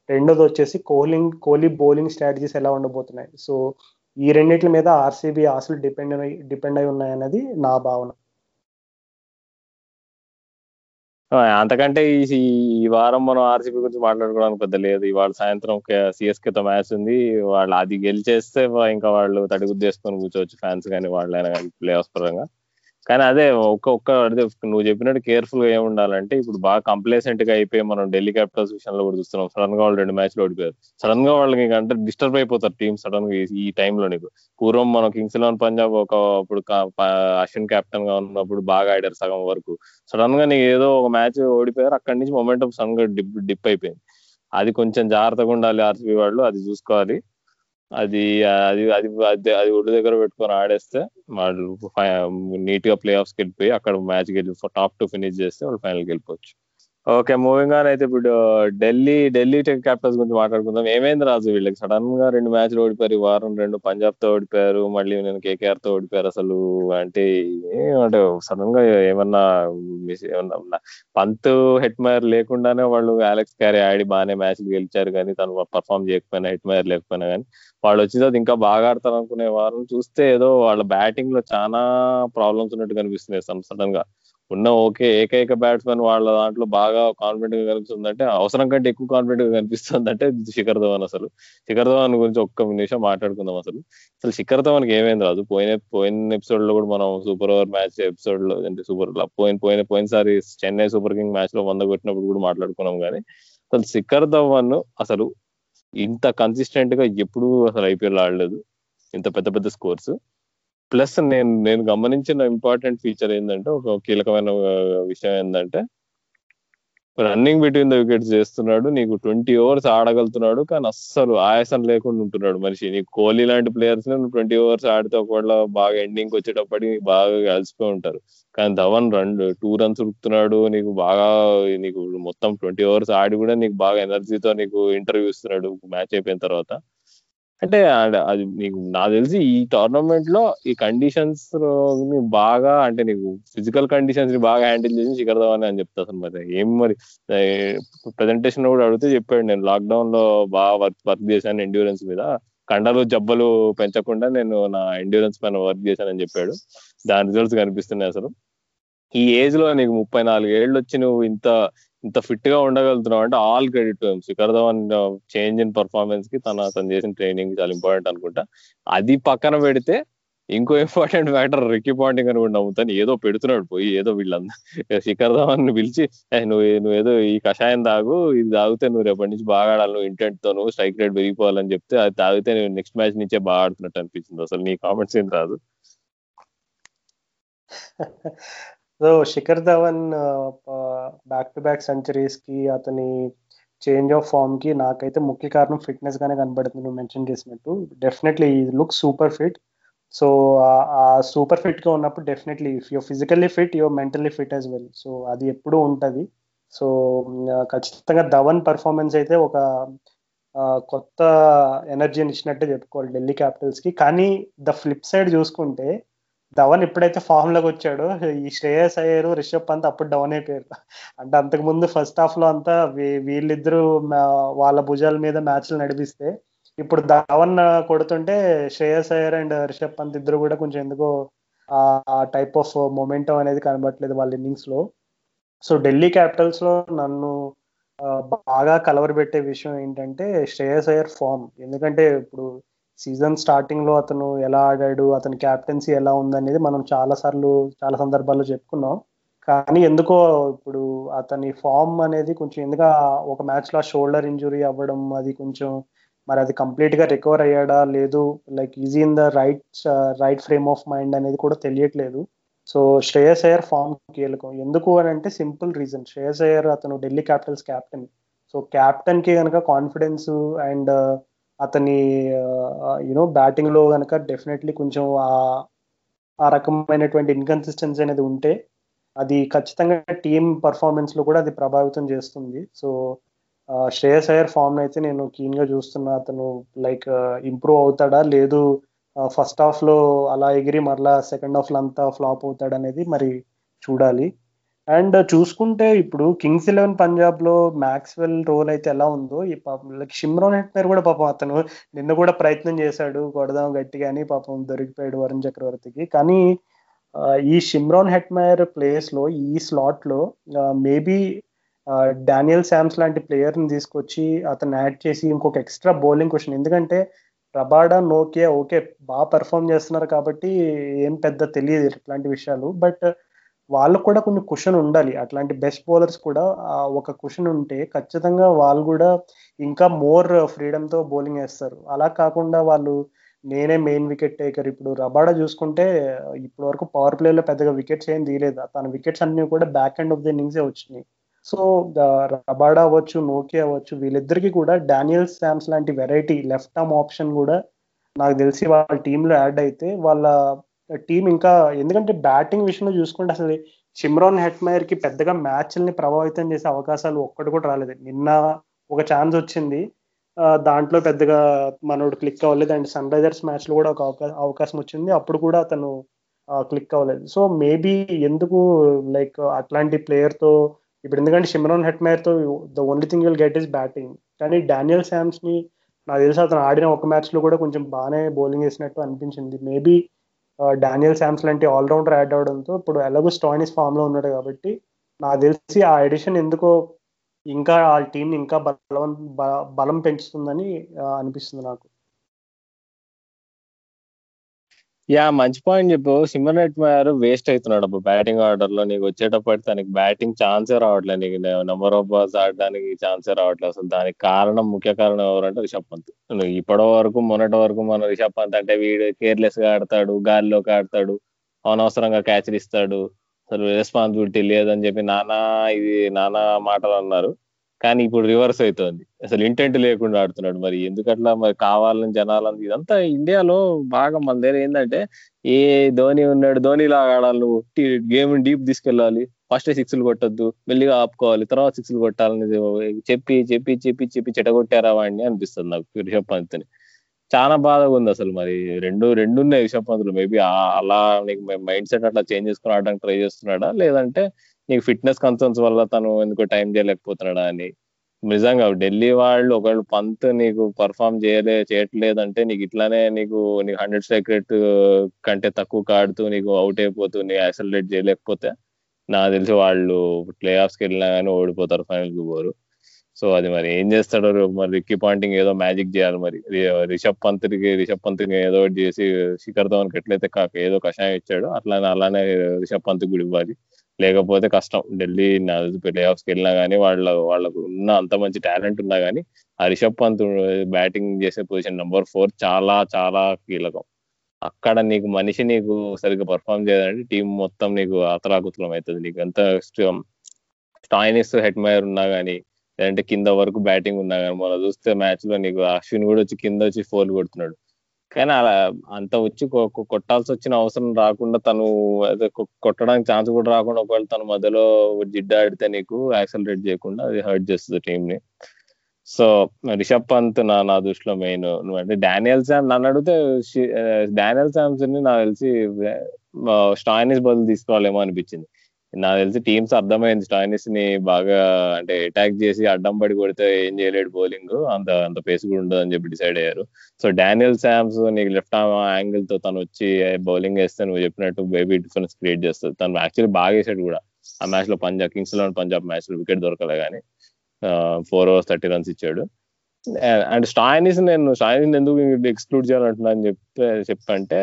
రెండోది వచ్చేసి కోహ్లింగ్ కోహ్లీ బౌలింగ్ స్ట్రాటజీస్ ఎలా ఉండబోతున్నాయి. సో ఈ రెండింటి మీద ఆర్సీబీ ఆశలు డిపెండ్ అయి డిపెండ్ అయి ఉన్నాయన్నది నా భావన. అంతకంటే ఈ ఈ వారం మనం ఆర్సీబీ గురించి మాట్లాడుకోవడానికి పెద్ద లేదు. ఇవాళ సాయంత్రం సిఎస్కేతో మ్యాచ్ ఉంది. వాళ్ళు అది గెలిచేస్తే ఇంకా వాళ్ళు తడిగుద్దేసుకొని కూర్చోవచ్చు ఫ్యాన్స్ కానీ వాళ్ళైనా కానీ ప్లే ఆఫ్ పరంగా. కానీ అదే ఒక్క ఒక్క అదే నువ్వు చెప్పినట్టు కేర్ఫుల్గా ఏమి ఉండాలంటే ఇప్పుడు బాగా కంప్లేసెంట్గా అయిపోయి మనం ఢిల్లీ క్యాపిటల్స్ విషయంలో కూడా చూస్తున్నాం. సడన్గా వాళ్ళు రెండు మ్యాచ్లు ఓడిపోయారు. సడన్గా వాళ్ళకి అంటే డిస్టర్బ్ అయిపోతారు టీమ్ సడన్గా ఈ టైంలో నీకు పూర్వం మనం కింగ్స్ ఎలెవన్ పంజాబ్ ఒక అప్పుడు అశ్విన్ కెప్టెన్గా ఉన్నప్పుడు బాగా ఆడారు సగం వరకు. సడన్గా నీకు ఏదో ఒక మ్యాచ్ ఓడిపోయారు అక్కడి నుంచి మొమెంటం సడన్గా డిప్ డిప్ అయిపోయింది. అది కొంచెం జాగ్రత్తగా ఉండాలి ఆర్సీబీ వాళ్ళు అది చూసుకోవాలి. అది అది అది అది అది ఒడ్డు దగ్గర పెట్టుకొని ఆడేస్తే వాళ్ళు నీట్గా ప్లే ఆఫ్స్ వెళ్ళిపోయి అక్కడ మ్యాచ్ గెలిపి టాప్ టు ఫినిష్ చేస్తే వాళ్ళు ఫైనల్ వెళ్ళిపోవచ్చు. ఓకే మూవింగ్ ఆన్ అయితే ఇప్పుడు uh, ఢిల్లీ ఢిల్లీ క్యాపిటల్స్ గురించి మాట్లాడుకుందాం. ఏమైంది రాజు వీళ్ళకి? సడన్గా రెండు మ్యాచ్లు ఓడిపోయారు వారం రెండు పంజాబ్తో ఓడిపోయారు మళ్ళీ నేను కేకేఆర్తో ఓడిపోయారు అసలు. అంటే అంటే సడన్గా ఏమన్నా మిస్ ఏమన్నా పంత్ హెట్మైర్ లేకుండానే వాళ్ళు అలెక్స్ క్యారీ ఆడి బాగానే మ్యాచ్లు గెలిచారు కానీ తను పర్ఫామ్ చేయకపోయినా హెట్మైర్ లేకపోయినా కానీ వాళ్ళు వచ్చిన తర్వాత ఇంకా బాగా ఆడతారు అనుకునే వారం చూస్తే ఏదో వాళ్ళ బ్యాటింగ్లో చాలా ప్రాబ్లమ్స్ ఉన్నట్టు కనిపిస్తున్నాయి సడన్గా ఉన్న ఓకే ఏకైక బ్యాట్స్మెన్ వాళ్ళ దాంట్లో బాగా కాన్ఫిడెంట్గా కనిపిస్తుందంటే అవసరం కంటే ఎక్కువ కాన్ఫిడెంట్గా కనిపిస్తుందంటే శిఖర్ ధవన్ అసలు. శిఖర్ ధవన్ గురించి ఒక్క నిమిషం మాట్లాడుకుందాం అసలు. అసలు శిఖర్ ధవన్కి ఏమైంది రాదు పోయిన పోయిన ఎపిసోడ్లో కూడా మనం సూపర్ ఓవర్ మ్యాచ్ ఎపిసోడ్లో అంటే సూపర్ పోయిన పోయిన పోయినసారి చెన్నై సూపర్ కింగ్ మ్యాచ్లో వంద కొట్టినప్పుడు కూడా మాట్లాడుకున్నాం కానీ అసలు శిఖర్ ధవన్ అసలు ఇంత కన్సిస్టెంట్గా ఎప్పుడు అసలు ఐపీఎల్ ఆడలేదు. ఇంత పెద్ద పెద్ద స్కోర్స్ ప్లస్ నేను నేను గమనించిన ఇంపార్టెంట్ ఫీచర్ ఏంటంటే ఒక కీలకమైన విషయం ఏంటంటే రన్నింగ్ బిట్వీన్ ద వికెట్స్ చేస్తున్నాడు నీకు ట్వంటీ ఓవర్స్ ఆడగలుగుతున్నాడు కానీ అస్సలు ఆయాసం లేకుండా ఉంటున్నాడు మనిషి. నీకు కోహ్లీ లాంటి ప్లేయర్స్ ట్వంటీ ఓవర్స్ ఆడితే ఒకవేళ బాగా ఎండింగ్ వచ్చేటప్పటికి బాగా కలిసిపోయి ఉంటారు. కానీ ధవన్ రన్ టూ రన్స్ ఉరుకుతున్నాడు నీకు బాగా నీకు మొత్తం ట్వంటీ ఓవర్స్ ఆడి కూడా నీకు బాగా ఎనర్జీతో నీకు ఇంటర్వ్యూ ఇస్తున్నాడు మ్యాచ్ అయిపోయిన తర్వాత. అంటే అది నీకు నాకు తెలిసి ఈ టోర్నమెంట్లో ఈ కండిషన్స్ బాగా అంటే నీకు ఫిజికల్ కండిషన్స్ని బాగా హ్యాండిల్ చేసి శిఖర్ ధవన్ అని చెప్తా అసలు మరి. ఏం మరి? ప్రెజెంటేషన్ కూడా అడిగితే చెప్పాడు నేను లాక్డౌన్లో బాగా వర్క్ వర్క్ చేశాను ఎండ్యూరెన్స్ మీద. కండలు జబ్బలు పెంచకుండా నేను నా ఎండ్యూరెన్స్ పైన వర్క్ చేశానని చెప్పాడు. దాని రిజల్ట్స్ కనిపిస్తున్నాయి అసలు. ఈ ఏజ్లో నీకు ముప్పై నాలుగు ఏళ్ళు వచ్చి నువ్వు ఇంత ఇంత ఫిట్గా ఉండగలుగుతున్నావు అంటే all credit Shikhar Dhawan change in పర్ఫార్మెన్స్కి తన తను చేసిన ట్రైనింగ్ చాలా ఇంపార్టెంట్ అనుకుంటా. అది పక్కన పెడితే ఇంకో ఇంపార్టెంట్ ఫ్యాక్టర్ రిక్కీ పాయింటింగ్ అని కూడా నమ్ముతాను. ఏదో పెడుతున్నాడు పోయి ఏదో వీళ్ళందరూ. శిఖర్ ధవన్ పిలిచి నువ్వు నువ్వు ఏదో ఈ కషాయం తాగు ఇది తాగితే నువ్వు రేపటి నుంచి బాగా ఆడాలి నువ్వు ఇంటెంట్తో నువ్వు స్ట్రైక్ రేట్ పెరిగిపోవాలని చెప్తే అది తాగితే నువ్వు నెక్స్ట్ మ్యాచ్ నుంచే బాగా ఆడుతున్నట్టు అనిపించింది అసలు నీ కామెంట్స్ ఏం రాదు. So Shikhar Dhawan back to back సెంచరీస్కి అతని చేంజ్ ఆఫ్ ఫామ్కి నాకైతే ముఖ్య కారణం ఫిట్నెస్ గానే కనబడుతుంది. నువ్వు మెన్షన్ చేసినట్టు. Definitely look super fit so ఆ సూపర్ ఫిట్గా ఉన్నప్పుడు definitely if your physically fit your mentally fit as well so అది ఎప్పుడూ ఉంటుంది. సో ఖచ్చితంగా ధవన్ పర్ఫార్మెన్స్ అయితే ఒక కొత్త ఎనర్జీని ఇచ్చినట్టే చెప్పుకోవాలి ఢిల్లీ క్యాపిటల్స్కి. కానీ ద ఫ్లిప్ సైడ్ చూసుకుంటే ధవన్ ఎప్పుడైతే ఫామ్లోకి వచ్చాడో. ఈ శ్రేయస్ అయ్యారు రిషబ్ పంత్ అప్పుడు డౌన్ అయిపోయారు. అంటే అంతకు ముందు ఫస్ట్ హాఫ్లో అంతా వీళ్ళిద్దరూ వాళ్ళ భుజాల మీద మ్యాచ్లు నడిపిస్తే ఇప్పుడు ధవన్ కొడుతుంటే శ్రేయస్ అయ్యర్ అండ్ రిషబ్ పంత్ ఇద్దరు కూడా కొంచెం ఎందుకో ఆ టైప్ ఆఫ్ మొమెంటం అనేది కనబడట్లేదు వాళ్ళ ఇన్నింగ్స్లో. సో ఢిల్లీ క్యాపిటల్స్లో నన్ను బాగా కలవరబెట్టే విషయం ఏంటంటే శ్రేయస్ అయ్యర్ ఫామ్ ఎందుకంటే ఇప్పుడు సీజన్ స్టార్టింగ్లో అతను ఎలా ఆడాడు అతని క్యాప్టెన్సీ ఎలా ఉందనేది మనం చాలా సార్లు చాలా సందర్భాల్లో చెప్పుకున్నాం. కానీ ఎందుకో ఇప్పుడు అతని ఫామ్ అనేది కొంచెం ఎందుకంటే ఒక మ్యాచ్లో షోల్డర్ ఇంజురీ అవ్వడం అది కొంచెం మరి అది కంప్లీట్గా రికవర్ అయ్యాడా లేదు like easy in the right right frame of mind అనేది కూడా తెలియట్లేదు. సో శ్రేయస్ అయ్యర్ ఫామ్ కీలకం. ఎందుకు అని అంటే సింపుల్ రీజన్. శ్రేయస్ అయ్యర్ అతను ఢిల్లీ క్యాపిటల్స్ క్యాప్టెన్. సో క్యాప్టెన్కి కనుక కాన్ఫిడెన్స్ అండ్ అతని యూనో బ్యాటింగ్లో కనుక డెఫినెట్లీ కొంచెం ఆ రకమైనటువంటి ఇన్కన్సిస్టెన్సీ అనేది ఉంటే అది ఖచ్చితంగా టీమ్ పర్ఫార్మెన్స్లో కూడా అది ప్రభావితం చేస్తుంది. సో శ్రేయస్ అయ్యర్ ఫామ్ అయితే నేను కీన్గా చూస్తున్నా. అతను లైక్ ఇంప్రూవ్ అవుతాడా? లేదు ఫస్ట్ హాఫ్లో అలా ఎగిరి మరలా సెకండ్ హాఫ్లో అంతా ఫ్లాప్ అవుతాడు అనేది మరి చూడాలి. అండ్ చూసుకుంటే ఇప్పుడు కింగ్స్ ఎలెవెన్ పంజాబ్లో మ్యాక్స్వెల్ రోల్ అయితే ఎలా ఉందో ఈ పాపం లైక్ షిమ్రాన్ కూడా పాపం అతను నిన్న కూడా ప్రయత్నం చేశాడు కొడదాం గట్టిగా అని పాపం దొరికిపోయాడు వరుణ్ చక్రవర్తికి. కానీ ఈ షిమ్రోన్ హెట్మైర్ ప్లేస్లో ఈ స్లాట్లో మేబీ డానియల్ శామ్స్ లాంటి ప్లేయర్ని తీసుకొచ్చి అతను యాడ్ చేసి ఇంకొక ఎక్స్ట్రా బౌలింగ్ క్వశ్చన్. ఎందుకంటే రబాడా నోకియా ఓకే బాగా పెర్ఫామ్ చేస్తున్నారు కాబట్టి ఏం పెద్ద తెలియదు ఇట్లాంటి విషయాలు. బట్ వాళ్ళకు కూడా కొన్ని క్వశ్చన్ ఉండాలి. అట్లాంటి బెస్ట్ బౌలర్స్ కూడా ఒక క్వశ్చన్ ఉంటే ఖచ్చితంగా వాళ్ళు కూడా ఇంకా మోర్ ఫ్రీడమ్తో బౌలింగ్ వేస్తారు. అలా కాకుండా వాళ్ళు నేనే మెయిన్ వికెట్ టేకర్ ఇప్పుడు రబాడా చూసుకుంటే ఇప్పటి వరకు పవర్ ప్లేలో పెద్దగా వికెట్స్ ఏం తీయలేదు. తన వికెట్స్ అన్ని కూడా బ్యాక్ ఎండ్ ఆఫ్ ది ఇన్నింగ్సే వచ్చినాయి. సో రబాడా అవ్వచ్చు నోకి అవ్వచ్చు వీళ్ళిద్దరికీ కూడా డానియల్ శామ్స్ లాంటి వెరైటీ లెఫ్ట్ ఆర్మ్ ఆప్షన్ కూడా నాకు తెలిసి వాళ్ళ టీంలో యాడ్ అయితే వాళ్ళ టీం ఇంకా ఎందుకంటే బ్యాటింగ్ విషయంలో చూసుకుంటే అసలు చిమ్రాన్ హెట్మైర్కి పెద్దగా మ్యాచ్ల్ని ప్రభావితం చేసే అవకాశాలు ఒక్కటి కూడా రాలేదు. నిన్న ఒక ఛాన్స్ వచ్చింది. దాంట్లో పెద్దగా మనోడు క్లిక్ అవ్వలేదు. అండ్ సన్ రైజర్స్ మ్యాచ్లో కూడా ఒక అవకాశం వచ్చింది. అప్పుడు కూడా అతను క్లిక్ అవ్వలేదు. సో మేబీ ఎందుకు లైక్ అట్లాంటి ప్లేయర్తో ఇప్పుడు ఎందుకంటే Shimron హెట్మేర్తో the only thing will get is batting. కానీ డానియల్ శామ్స్ని నాకు తెలిసి అతను ఆడిన ఒక మ్యాచ్లో కూడా కొంచెం బాగానే బౌలింగ్ వేసినట్టు అనిపించింది. మేబీ డానియల్ శామ్స్ లాంటి ఆల్రౌండర్ యాడ్ అవడంతో ఇప్పుడు ఎలాగో స్టాయినిస్ ఫామ్లో ఉన్నాడు కాబట్టి నాకు తెలిసి ఆ ఎడిషన్ ఎందుకో ఇంకా ఆ టీం ఇంకా బలం బలం పెంచుతుందని అనిపిస్తుంది నాకు. యా మంచి పాయింట్ చెప్పు సిమ్మర్ నెట్ వేస్ట్ అవుతున్నాడు అప్పుడు బ్యాటింగ్ ఆర్డర్లో నీకు వచ్చేటప్పటికి తనకి బ్యాటింగ్ ఛాన్సే రావట్లేదు. నీకు నెంబర్ ఆఫ్ బాల్స్ ఆడడానికి ఛాన్సే రావట్లేదు. అసలు దానికి కారణం ముఖ్య కారణం ఎవరంటే రిషబ్ పంత్. ఇప్పటి వరకు మొన్నటి వరకు మన రిషబ్ పంత్ అంటే వీడు కేర్లెస్గా ఆడతాడు గాలిలోకి ఆడతాడు అనవసరంగా క్యాచ్లు ఇస్తాడు. అసలు రెస్పాన్సిబిలిటీ లేదని చెప్పి నానా ఇది నానా మాటలు అన్నారు. కానీ ఇప్పుడు రివర్స్ అవుతుంది అసలు ఇంటెంట్ లేకుండా ఆడుతున్నాడు మరి. ఎందుకట్లా మరి కావాలని జనాలని ఇదంతా ఇండియాలో బాగా మన దగ్గర ఏంటంటే ఏ ధోని ఉన్నాడు ధోని లాగా ఆడాలి నువ్వు. గేమ్ డీప్ తీసుకెళ్ళాలి. ఫస్ట్ సిక్స్లు కొట్టద్దు. మెల్లిగా ఆపుకోవాలి. తర్వాత సిక్స్లు కొట్టాలని చెప్పి చెప్పి చెప్పి చెప్పి చెడగొట్టారా వాడిని అనిపిస్తుంది నాకు రిషబ్ పంత్ని. చాలా బాధగా ఉంది అసలు మరి. రెండు రెండు ఉన్నాయి రిషబ్ పంతులు. మేబీ అలా నీకు మైండ్ సెట్ అట్లా చేంజ్ చేసుకుని ఆడడానికి ట్రై చేస్తున్నాడా? లేదంటే నీకు ఫిట్నెస్ కన్సర్న్స్ వల్ల తను ఎందుకో టైం చేయలేకపోతున్నాడా అని. నిజంగా ఢిల్లీ వాళ్ళు ఒకవేళ పంత్ నీకు పర్ఫామ్ చేయలే చేయట్లేదంటే నీకు ఇట్లానే నీకు నీకు హండ్రెడ్ స్ట్రైక్ రేట్ కంటే తక్కువ కాడుతూ నీకు అవుట్ అయిపోతూ నీ యాక్సలరేట్ చేయలేకపోతే నాకు తెలిసి వాళ్ళు ప్లే ఆఫ్స్కి వెళ్ళినా కానీ ఓడిపోతారు ఫైనల్కి పోరు. సో అది మరి ఏం చేస్తాడో మరి రిక్కీ పాయింటింగ్ ఏదో మ్యాజిక్ చేయాలి మరి. రిషబ్ పంత్కి రిషబ్ పంత్కి ఏదో ఒకటి చేసి శిఖర్ ధవన్కి ఎట్లయితే కాక ఏదో కషాయం ఇచ్చాడు అట్లానే అలానే రిషబ్ పంత్ కూడా ఇవ్వాలి. లేకపోతే కష్టం. ఢిల్లీ ప్లే ఆఫ్స్కి వెళ్ళినా కానీ వాళ్ళ వాళ్ళకు ఉన్న అంత మంచి టాలెంట్ ఉన్నా కానీ ఆ రిషబ్ పంత్ బ్యాటింగ్ చేసే పొజిషన్ నెంబర్ ఫోర్ చాలా చాలా కీలకం. అక్కడ నీకు మనిషి నీకు సరిగ్గా పర్ఫామ్ చేయాలంటే టీం మొత్తం నీకు అతలాకుతలం అవుతుంది నీకు ఎంత స్టాయినిస్ హెడ్మైర్ ఉన్నా కానీ లేదంటే కింద వరకు బ్యాటింగ్ ఉన్నా కానీ మనం చూస్తే మ్యాచ్లో నీకు అశ్విన్ కూడా వచ్చి కింద వచ్చి ఫోర్ కొడుతున్నాడు. కానీ అలా అంత వచ్చి కొట్టాల్సి వచ్చిన అవసరం రాకుండా తను కొట్టడానికి ఛాన్స్ కూడా రాకుండా ఒకవేళ తను మధ్యలో జిడ్డ ఆడితే నీకు యాక్సలరేట్ చేయకుండా అది హర్ట్ చేస్తుంది టీం ని సో రిషబ్ పంత్ నా నా దృష్టిలో మెయిన్. అంటే డానియల్ శామ్ నన్ను అడిగితే డానియల్ శామ్స్ని నాకు తెలిసి స్టాయినిస్ బదులు తీసుకోవాలేమో అనిపించింది. నాకు తెలిసి టీమ్స్ అర్థమైంది. స్టాయినిస్ని బాగా అంటే అటాక్ చేసి అడ్డం పడి కొడితే ఏం చేయలేడు బౌలింగ్ అంత అంత పేస్ కూడా ఉండదు అని చెప్పి డిసైడ్ అయ్యారు. సో డానియల్ శామ్స్ నీకు లెఫ్ట్ ఆర్మ్ యాంగిల్తో తను వచ్చి బౌలింగ్ వేస్తే నువ్వు చెప్పినట్టు బేబీ డిఫరెన్స్ క్రియేట్ చేస్తుంది. తను యాక్చువల్లీ బాగా వేసాడు కూడా. ఆ మ్యాచ్లో పంజాబ్ కింగ్స్లో పంజాబ్ మ్యాచ్లో వికెట్ దొరకలే కానీ ఫోర్ ఓవర్స్ థర్టీ రన్స్ ఇచ్చాడు. అండ్ స్టాయినిస్ నేను స్టాయినిస్ ఎందుకు ఎక్స్క్లూడ్ చేయాలంటున్నా అని చెప్పి చెప్పంటే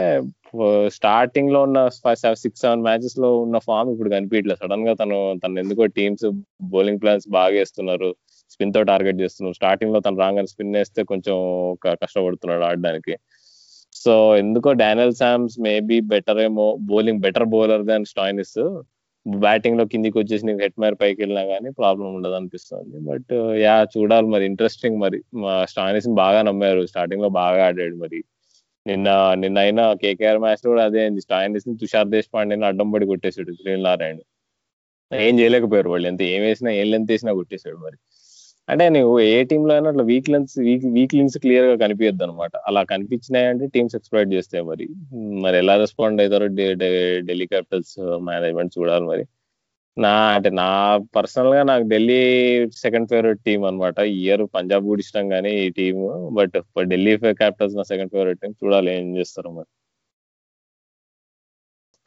స్టార్టింగ్లో ఉన్న సిక్స్ సెవెన్ మ్యాచెస్లో ఉన్న ఫామ్ ఇప్పుడు కనిపించట్లేదు సడన్గా తను తను ఎందుకో టీమ్స్ బౌలింగ్ ప్లాన్స్ బాగా వేస్తున్నారు. స్పిన్తో టార్గెట్ చేస్తున్నారు. స్టార్టింగ్లో తను రాగానే స్పిన్ వేస్తే కొంచెం కష్టపడుతున్నాడు ఆడడానికి. సో ఎందుకో డానియల్ శామ్స్ మేబీ బెటర్ ఏమో bowling better bowler than Stoinis బ్యాటింగ్లో కిందికి వచ్చేసి నీకు హెడ్ మైర్ పైకి వెళ్ళినా కానీ ప్రాబ్లం ఉండదు అనిపిస్తుంది. బట్ యా చూడాలి మరి. ఇంట్రెస్టింగ్ మరి. మా స్టాయినిస్ బాగా నమ్మారు. స్టార్టింగ్లో బాగా ఆడాడు మరి. నిన్న నిన్న అయినా కేకేఆర్ మ్యాచ్ కూడా అదే అయింది. స్టాయిన్ని తుషార్ దేశ్ పాండేని అడ్డం పడి కొట్టేశాడు శ్రీల్ నారాయణ. ఏం చేయలేకపోయారు వాళ్ళు. ఎంత ఏం వేసినా ఏం లెంత్ వేసినా కొట్టేశాడు మరి. అంటే నువ్వు ఏ టీమ్లో అయినా అట్లా weak lens weak weak links క్లియర్గా కనిపించద్దు అనమాట అలా కనిపించినాయంటే టీమ్స్ ఎక్స్ప్లైట్ చేస్తాయి మరి. మరి ఎలా రెస్పాండ్ అవుతారో ఢిల్లీ క్యాపిటల్స్ మేనేజ్మెంట్ uh, చూడాలి మరి. నా అంటే నా పర్సనల్గా నాకు ఢిల్లీ సెకండ్ ఫేవరెట్ టీం అనమాట ఈ ఇయర్ పంజాబ్ కూడా కానీ ఈ టీమ్ బట్ ఢిల్లీ క్యాపిటల్స్ నా సెకండ్ ఫేవరెట్ టీం చూడాలి ఏం చేస్తారు మరి.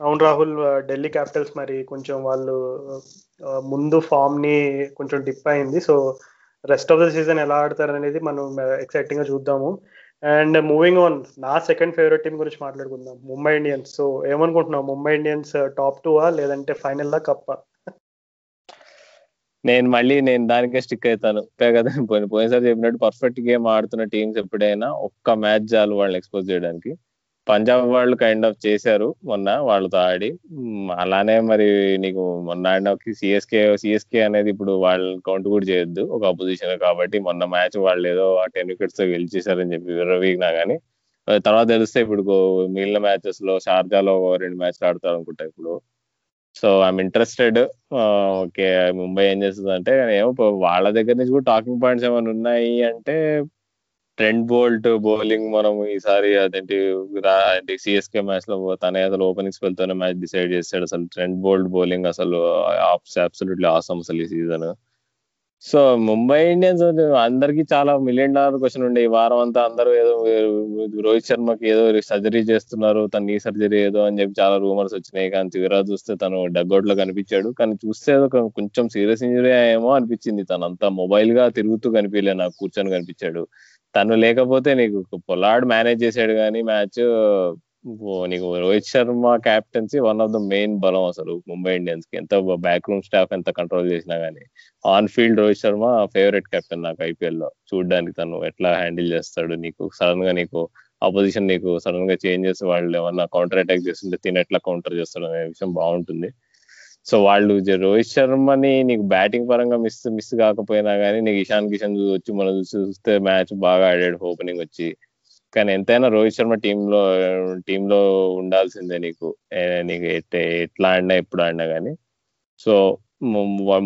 అవును రాహుల్ ఢిల్లీ క్యాపిటల్స్ మరి కొంచెం వాళ్ళు ముందు ఫామ్ని కొంచెం డిప్ అయింది. So rest of the season ఎలా ఆడతారు అనేది మనం ఎక్సైటింగ్గా చూద్దాము. అండ్ మూవింగ్ ఆన్ నా సెకండ్ ఫేవరెట్ టీం గురించి మాట్లాడుకుందాం. ముంబై ఇండియన్స్. సో ఏమనుకుంటున్నావు? ముంబై ఇండియన్స్ టాప్ టూ లేదంటే ఫైనల్ లా కప్ప నేను మళ్ళీ నేను దానికే స్టిక్ అవుతాను. కదా పోయిన పోయినసారి చెప్పినట్టు పర్ఫెక్ట్ గేమ్ ఆడుతున్న టీమ్స్ ఎప్పుడైనా ఒక్క మ్యాచ్ చాలు వాళ్ళని ఎక్స్పోజ్ చేయడానికి. పంజాబ్ వాళ్ళు కైండ్ ఆఫ్ చేశారు మొన్న వాళ్ళతో ఆడి. అలానే మరి నీకు మొన్న ఆడినకి సిఎస్కే సిఎస్కే అనేది ఇప్పుడు వాళ్ళని కౌంట్ కూడా చేయొద్దు. ఒక అపోజిషన్ కాబట్టి మొన్న మ్యాచ్ వాళ్ళు ఏదో టెన్ వికెట్స్తో గెలిచేశారని చెప్పి విర్రవీగినా కానీ తర్వాత తెలిస్తే ఇప్పుడు మిగిలిన మ్యాచెస్లో షార్జాలో రెండు మ్యాచ్లు ఆడతారు అనుకుంటా ఇప్పుడు. So I'm interested. Okay Mumbai ఏం చేస్తుంది అంటే ఏమో వాళ్ళ దగ్గర నుంచి కూడా టాకింగ్ పాయింట్స్ ఏమైనా ఉన్నాయి అంటే ట్రెండ్ బోల్ట్ బౌలింగ్ మనం ఈసారి అదేంటి అంటే సిఎస్కే మ్యాచ్లో తనే అసలు ఓపెనింగ్స్ వెళ్తూనే మ్యాచ్ డిసైడ్ చేశాడు అసలు ట్రెండ్ బోల్ట్ బౌలింగ్ అసలు అబ్సల్యూట్లీ ఆసం అసలు ఈ సీజన్ సో ముంబై ఇండియన్స్ అందరికి చాలా మిలియన్ డాలర్ క్వశ్చన్ ఉండే. ఈ వారం అంతా అందరూ ఏదో రోహిత్ శర్మకి ఏదో సర్జరీ చేస్తున్నారు తన నీ సర్జరీ ఏదో అని చెప్పి చాలా రూమర్స్ వచ్చినాయి. కానీ తీరా చూస్తే తను డగ్అవుట్లో కనిపించాడు. కానీ చూస్తే కొంచెం సీరియస్ ఇంజరీ ఏమో అనిపించింది. తను అంతా మొబైల్గా తిరుగుతూ కనిపించలే నాకు కూర్చొని కనిపించాడు. తను లేకపోతే నీకు పొలాడ్ మేనేజ్ చేశాడు కానీ మ్యాచ్ నీకు Rohit Sharma captaincy one of the main బలం అసలు ముంబై ఇండియన్స్కి. ఎంత బ్యాక్ రూమ్ స్టాఫ్ ఎంత కంట్రోల్ చేసినా గానీ. On field Rohit Sharma favourite captain నాకు ఐపీఎల్లో. చూడడానికి తను ఎట్లా హ్యాండిల్ చేస్తాడు నీకు? సడన్గా నీకు ఆపోజిషన్ నీకు సడన్గా చేంజ్ చేసి వాళ్ళు ఏమన్నా కౌంటర్ అటాక్ చేస్తుంటే తిని ఎట్లా కౌంటర్ చేస్తాడు అనే విషయం బాగుంటుంది. సో వాళ్ళు రోహిత్ శర్మని నీకు బ్యాటింగ్ పరంగా మిస్ మిస్ కాకపోయినా కానీ నీకు ఇషాన్ కిషన్ వచ్చి మనం చూస్తే మ్యాచ్ బాగా ఆడాడు ఓపెనింగ్ వచ్చి. కానీ ఎంతైనా రోహిత్ శర్మ టీమ్లో టీమ్లో ఉండాల్సిందే నీకు నీకు ఎట్లా ఆడినా ఎప్పుడు ఆడినా కానీ. సో